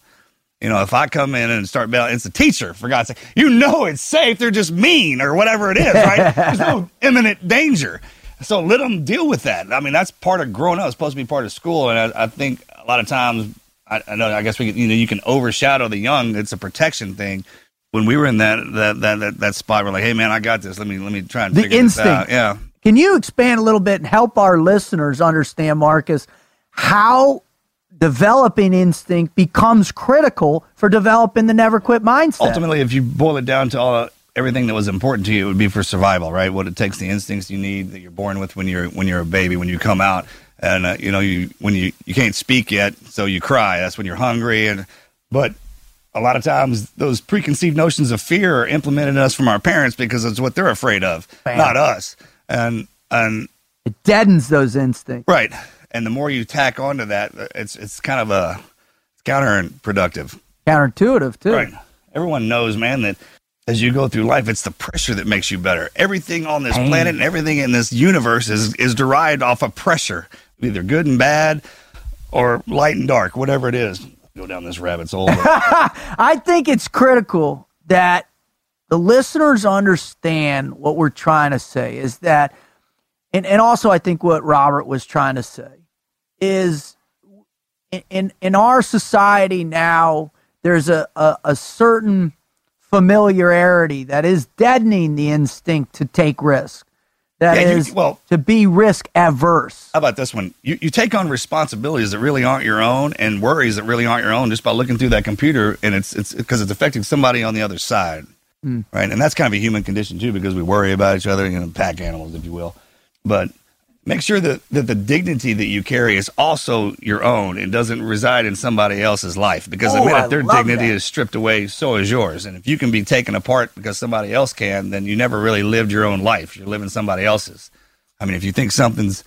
You know, if I come in and start bailing, it's the teacher, for God's sake. You know it's safe. They're just mean or whatever it is, right? There's no imminent danger. So let them deal with that. I mean, that's part of growing up. It's supposed to be part of school. And I, I think a lot of times, I, I know, I guess we can, you know, you can overshadow the young. It's a protection thing. When we were in that, that, that, that, that spot, we're like, hey, man, I got this. Let me, let me try and The figure this out. instinct. Yeah. Can you expand a little bit and help our listeners understand, Marcus, how developing instinct becomes critical for developing the never quit mindset. Ultimately, if you boil it down to all everything that was important to you, it would be for survival, right? What it takes, the instincts you need that you're born with when you're when you're a baby, when you come out, and uh, you know you when you you can't speak yet, so you cry. That's when you're hungry, and but a lot of times those preconceived notions of fear are implemented in us from our parents because it's what they're afraid of, Bam. not us. And and it deadens those instincts. right, and the more you tack onto that, it's it's kind of a it's counterproductive. Counterintuitive too. Right. Everyone knows, man, that as you go through life, it's the pressure that makes you better. Everything on this planet and everything in this universe is is derived off of pressure, either good and bad, or light and dark, whatever it is. Go down this rabbit's hole. I think it's critical that the listeners understand what we're trying to say is that, and, and also I think what Robert was trying to say is in, in, our society now, there's a, a, a certain familiarity that is deadening the instinct to take risk. That Yeah, you- well- to be risk averse. How about this one? You, you take on responsibilities that really aren't your own and worries that really aren't your own just by looking through that computer, and it's it's because it's affecting somebody on the other side, hmm. right? And that's kind of a human condition too, because we worry about each other, you know, pack animals, if you will. But make sure that that the dignity that you carry is also your own and doesn't reside in somebody else's life. Because the Oh, minute I their dignity that. is stripped away, so is yours. And if you can be taken apart because somebody else can, then you never really lived your own life. You're living somebody else's. I mean, if you think something's,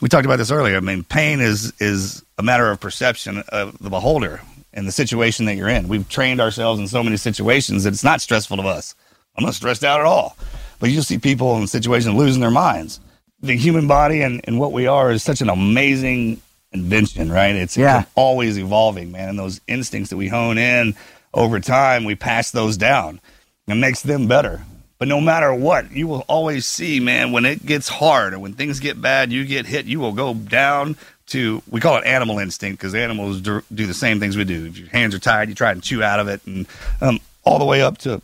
we talked about this earlier. I mean, pain is is a matter of perception of the beholder and the situation that you're in. We've trained ourselves in so many situations that it's not stressful to us. I'm not stressed out at all. But you'll see people in situations losing their minds. The human body and, and what we are is such an amazing invention, right? It's Yeah. always evolving, man. And those instincts that we hone in over time, we pass those down. It makes them better. But no matter what, you will always see, man, when it gets hard or when things get bad, you get hit, you will go down to, we call it animal instinct because animals do, do the same things we do. If your hands are tired, you try and chew out of it, and um, all the way up to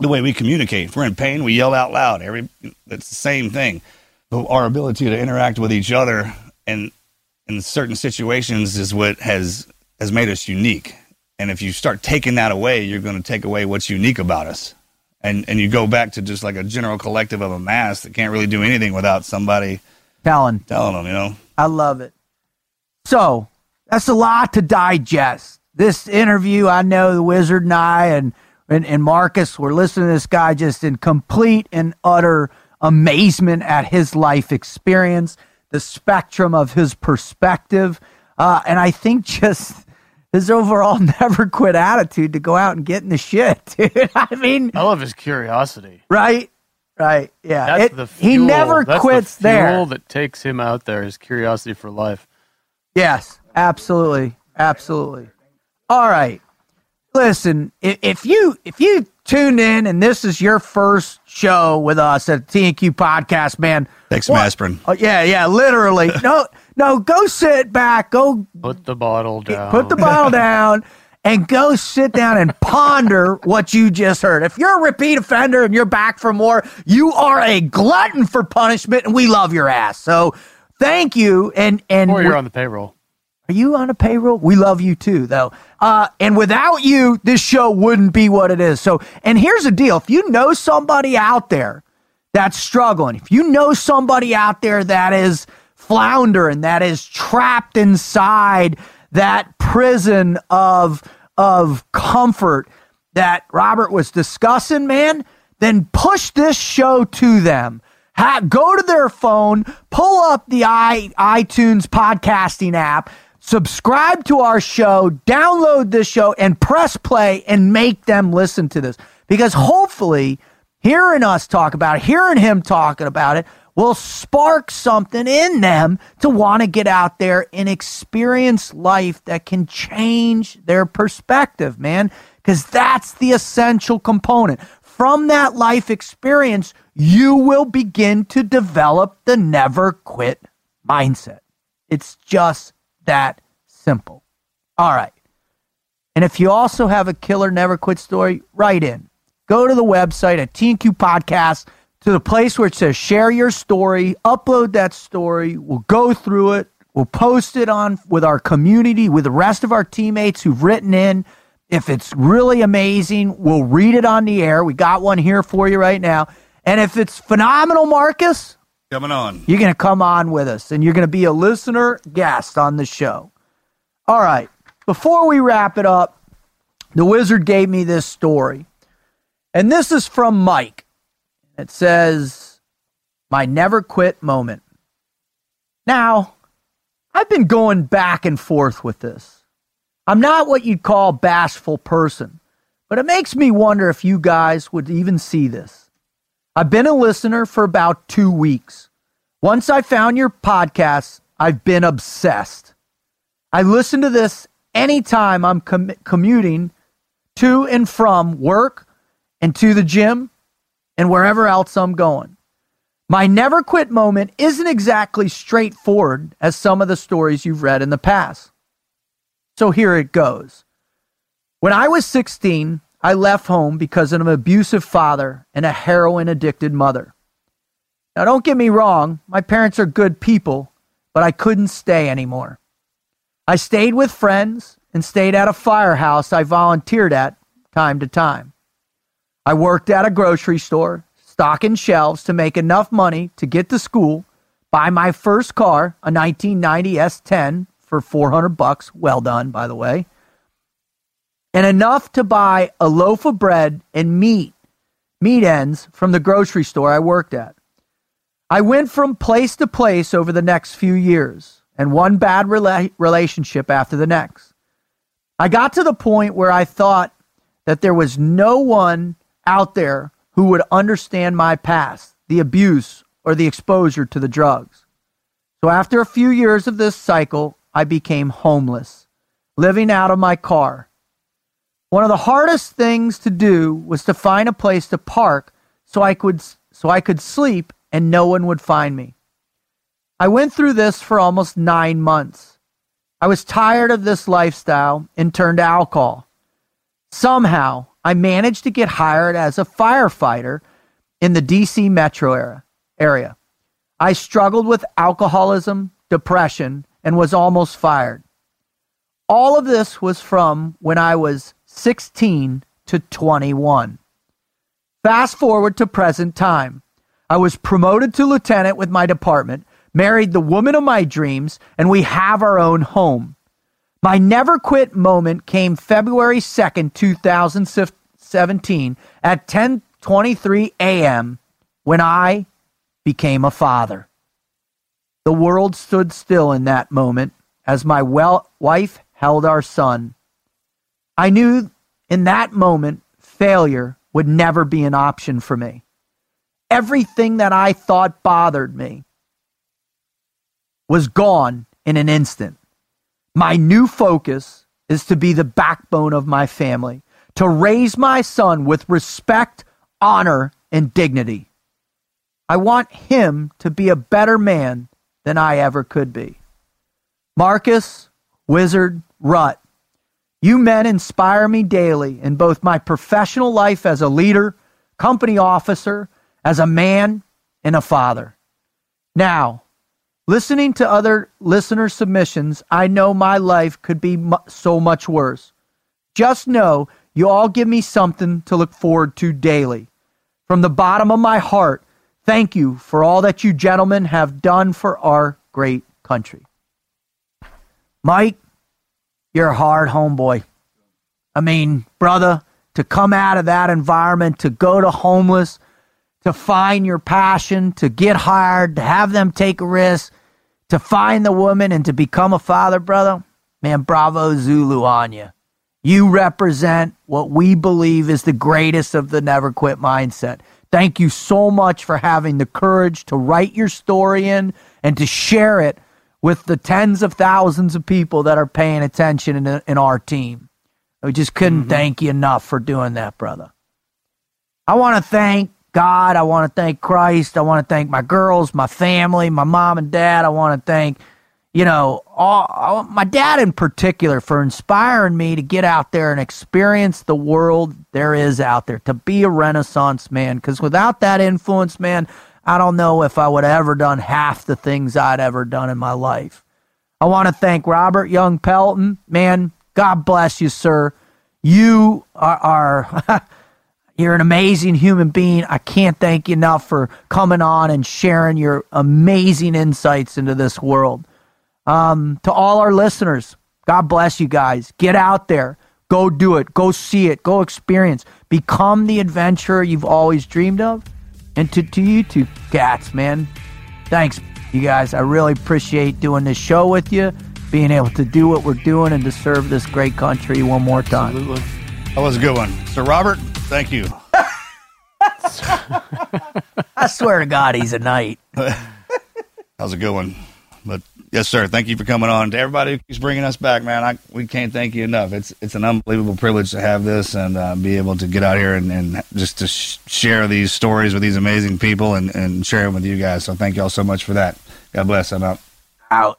the way we communicate. If we're in pain, we yell out loud. Every It's the same thing. Our ability to interact with each other and in certain situations is what has has made us unique. And if you start taking that away, you're going to take away what's unique about us. And and you go back to just like a general collective of a mass that can't really do anything without somebody Talon. telling them, you know. I love it. So that's a lot to digest. This interview, I know the wizard and I and, and, and Marcus were listening to this guy just in complete and utter amazement at his life experience, the spectrum of his perspective. Uh, and I think just his overall never quit attitude to go out and get in the shit, dude. I mean, I love his curiosity. right? Right. Yeah. That's It- the he fuel. never That's quits the fuel there. that takes him out there. His curiosity for life. Yes, absolutely, absolutely. All right. Listen, if, if you if you tuned in and this is your first show with us at TNQ Podcast, man. Thanks, some what- aspirin. Oh, yeah, yeah, literally. no, no, go sit back. Go Put the bottle down. put the bottle down and go sit down and ponder what you just heard. If you're a repeat offender and you're back for more, you are a glutton for punishment, and we love your ass. So thank you. And and Or you're on the payroll. Are you on a payroll? We love you too, though. Uh, and without you, this show wouldn't be what it is. So, and here's the deal: if you know somebody out there that's struggling, if you know somebody out there that is floundering, that is trapped inside that prison of of comfort that Robert was discussing, man, then push this show to them. Ha- go to their phone, pull up the i iTunes podcasting app, subscribe to our show, download this show, and press play and make them listen to this. Because hopefully, hearing us talk about it, hearing him talking about it, will spark something in them to want to get out there and experience life that can change their perspective, man. Because that's the essential component. From that life experience, you will begin to develop the never quit mindset. It's just that simple. All right. And if you also have a killer never quit story, write in. Go to the website at TNQ Podcast to the place where it says share your story, upload that story. We'll go through it, We'll post it on with our community, with the rest of our teammates who've written in. If it's really amazing, we'll read it on the air. We got one here for you right now. And if it's phenomenal, Marcus, Coming on. you're going to come on with us and you're going to be a listener guest on the show. All right. Before we wrap it up, the wizard gave me this story. And this is from Mike. It says, My never quit moment. Now, I've been going back and forth with this. I'm not what you'd call bashful person, but it makes me wonder if you guys would even see this. I've been a listener for about two weeks. Once I found your podcast, I've been obsessed. I listen to this anytime I'm com- commuting to and from work and to the gym and wherever else I'm going. My never quit moment isn't exactly straightforward as some of the stories you've read in the past. So here it goes. When I was 16, I left home because of an abusive father and a heroin addicted mother. Now, don't get me wrong, my parents are good people, but I couldn't stay anymore. I stayed with friends and stayed at a firehouse I volunteered at time to time. I worked at a grocery store, stocking shelves to make enough money to get to school, buy my first car, a 1990 S10 for 400 bucks, well done by the way, and enough to buy a loaf of bread and meat, meat ends from the grocery store I worked at. I went from place to place over the next few years, and one bad rela- relationship after the next. I got to the point where I thought that there was no one out there who would understand my past, the abuse, or the exposure to the drugs. So after a few years of this cycle, I became homeless, living out of my car. One of the hardest things to do was to find a place to park so I could so I could sleep and no one would find me. I went through this for almost 9 months. I was tired of this lifestyle and turned to alcohol. Somehow, I managed to get hired as a firefighter in the DC metro area. area. I struggled with alcoholism, depression, and was almost fired. All of this was from when I was 16 to 21. Fast forward to present time. I was promoted to lieutenant with my department, married the woman of my dreams, and we have our own home. My never quit moment came February 2nd, 2017 at 10:23 a.m. when I became a father. The world stood still in that moment as my well- wife held our son. I knew in that moment failure would never be an option for me. Everything that I thought bothered me was gone in an instant. My new focus is to be the backbone of my family, to raise my son with respect, honor, and dignity. I want him to be a better man than I ever could be. Marcus, Wizard, Rut, you men inspire me daily in both my professional life as a leader, company officer, as a man, and a father. Now, listening to other listener submissions, I know my life could be mu- so much worse. Just know you all give me something to look forward to daily. From the bottom of my heart, thank you for all that you gentlemen have done for our great country. Mike, you're a hard homeboy. I mean, brother, to come out of that environment, to go to homeless, to find your passion, to get hired, to have them take a risk, to find the woman and to become a father, brother, man, bravo Zulu on you. You represent what we believe is the greatest of the never quit mindset. Thank you so much for having the courage to write your story in and to share it with the tens of thousands of people that are paying attention in, in our team. We just couldn't mm-hmm. thank you enough for doing that, brother. I want to thank God. I want to thank Christ. I want to thank my girls, my family, my mom and dad. I want to thank, you know, all, all, my dad in particular for inspiring me to get out there and experience the world there is out there, to be a Renaissance man. Because without that influence, man, I don't know if I would have ever done half the things I'd ever done in my life. I want to thank Robert Young Pelton. Man, God bless you, sir. You are, are you're an amazing human being. I can't thank you enough for coming on and sharing your amazing insights into this world. Um, to all our listeners, God bless you guys. Get out there. Go do it. Go see it. Go experience. Become the adventurer you've always dreamed of. And to, to you two cats, man, thanks, you guys. I really appreciate doing this show with you, being able to do what we're doing and to serve this great country one more time. Absolutely. That was a good one. Sir Robert, thank you. I swear to God, he's a knight. That was a good one. Yes, sir. Thank you for coming on. To everybody who keeps bringing us back, man, I, we can't thank you enough. It's it's an unbelievable privilege to have this and uh, be able to get out here and, and just to sh- share these stories with these amazing people and, and share them with you guys. So thank you all so much for that. God bless. I'm out. Out.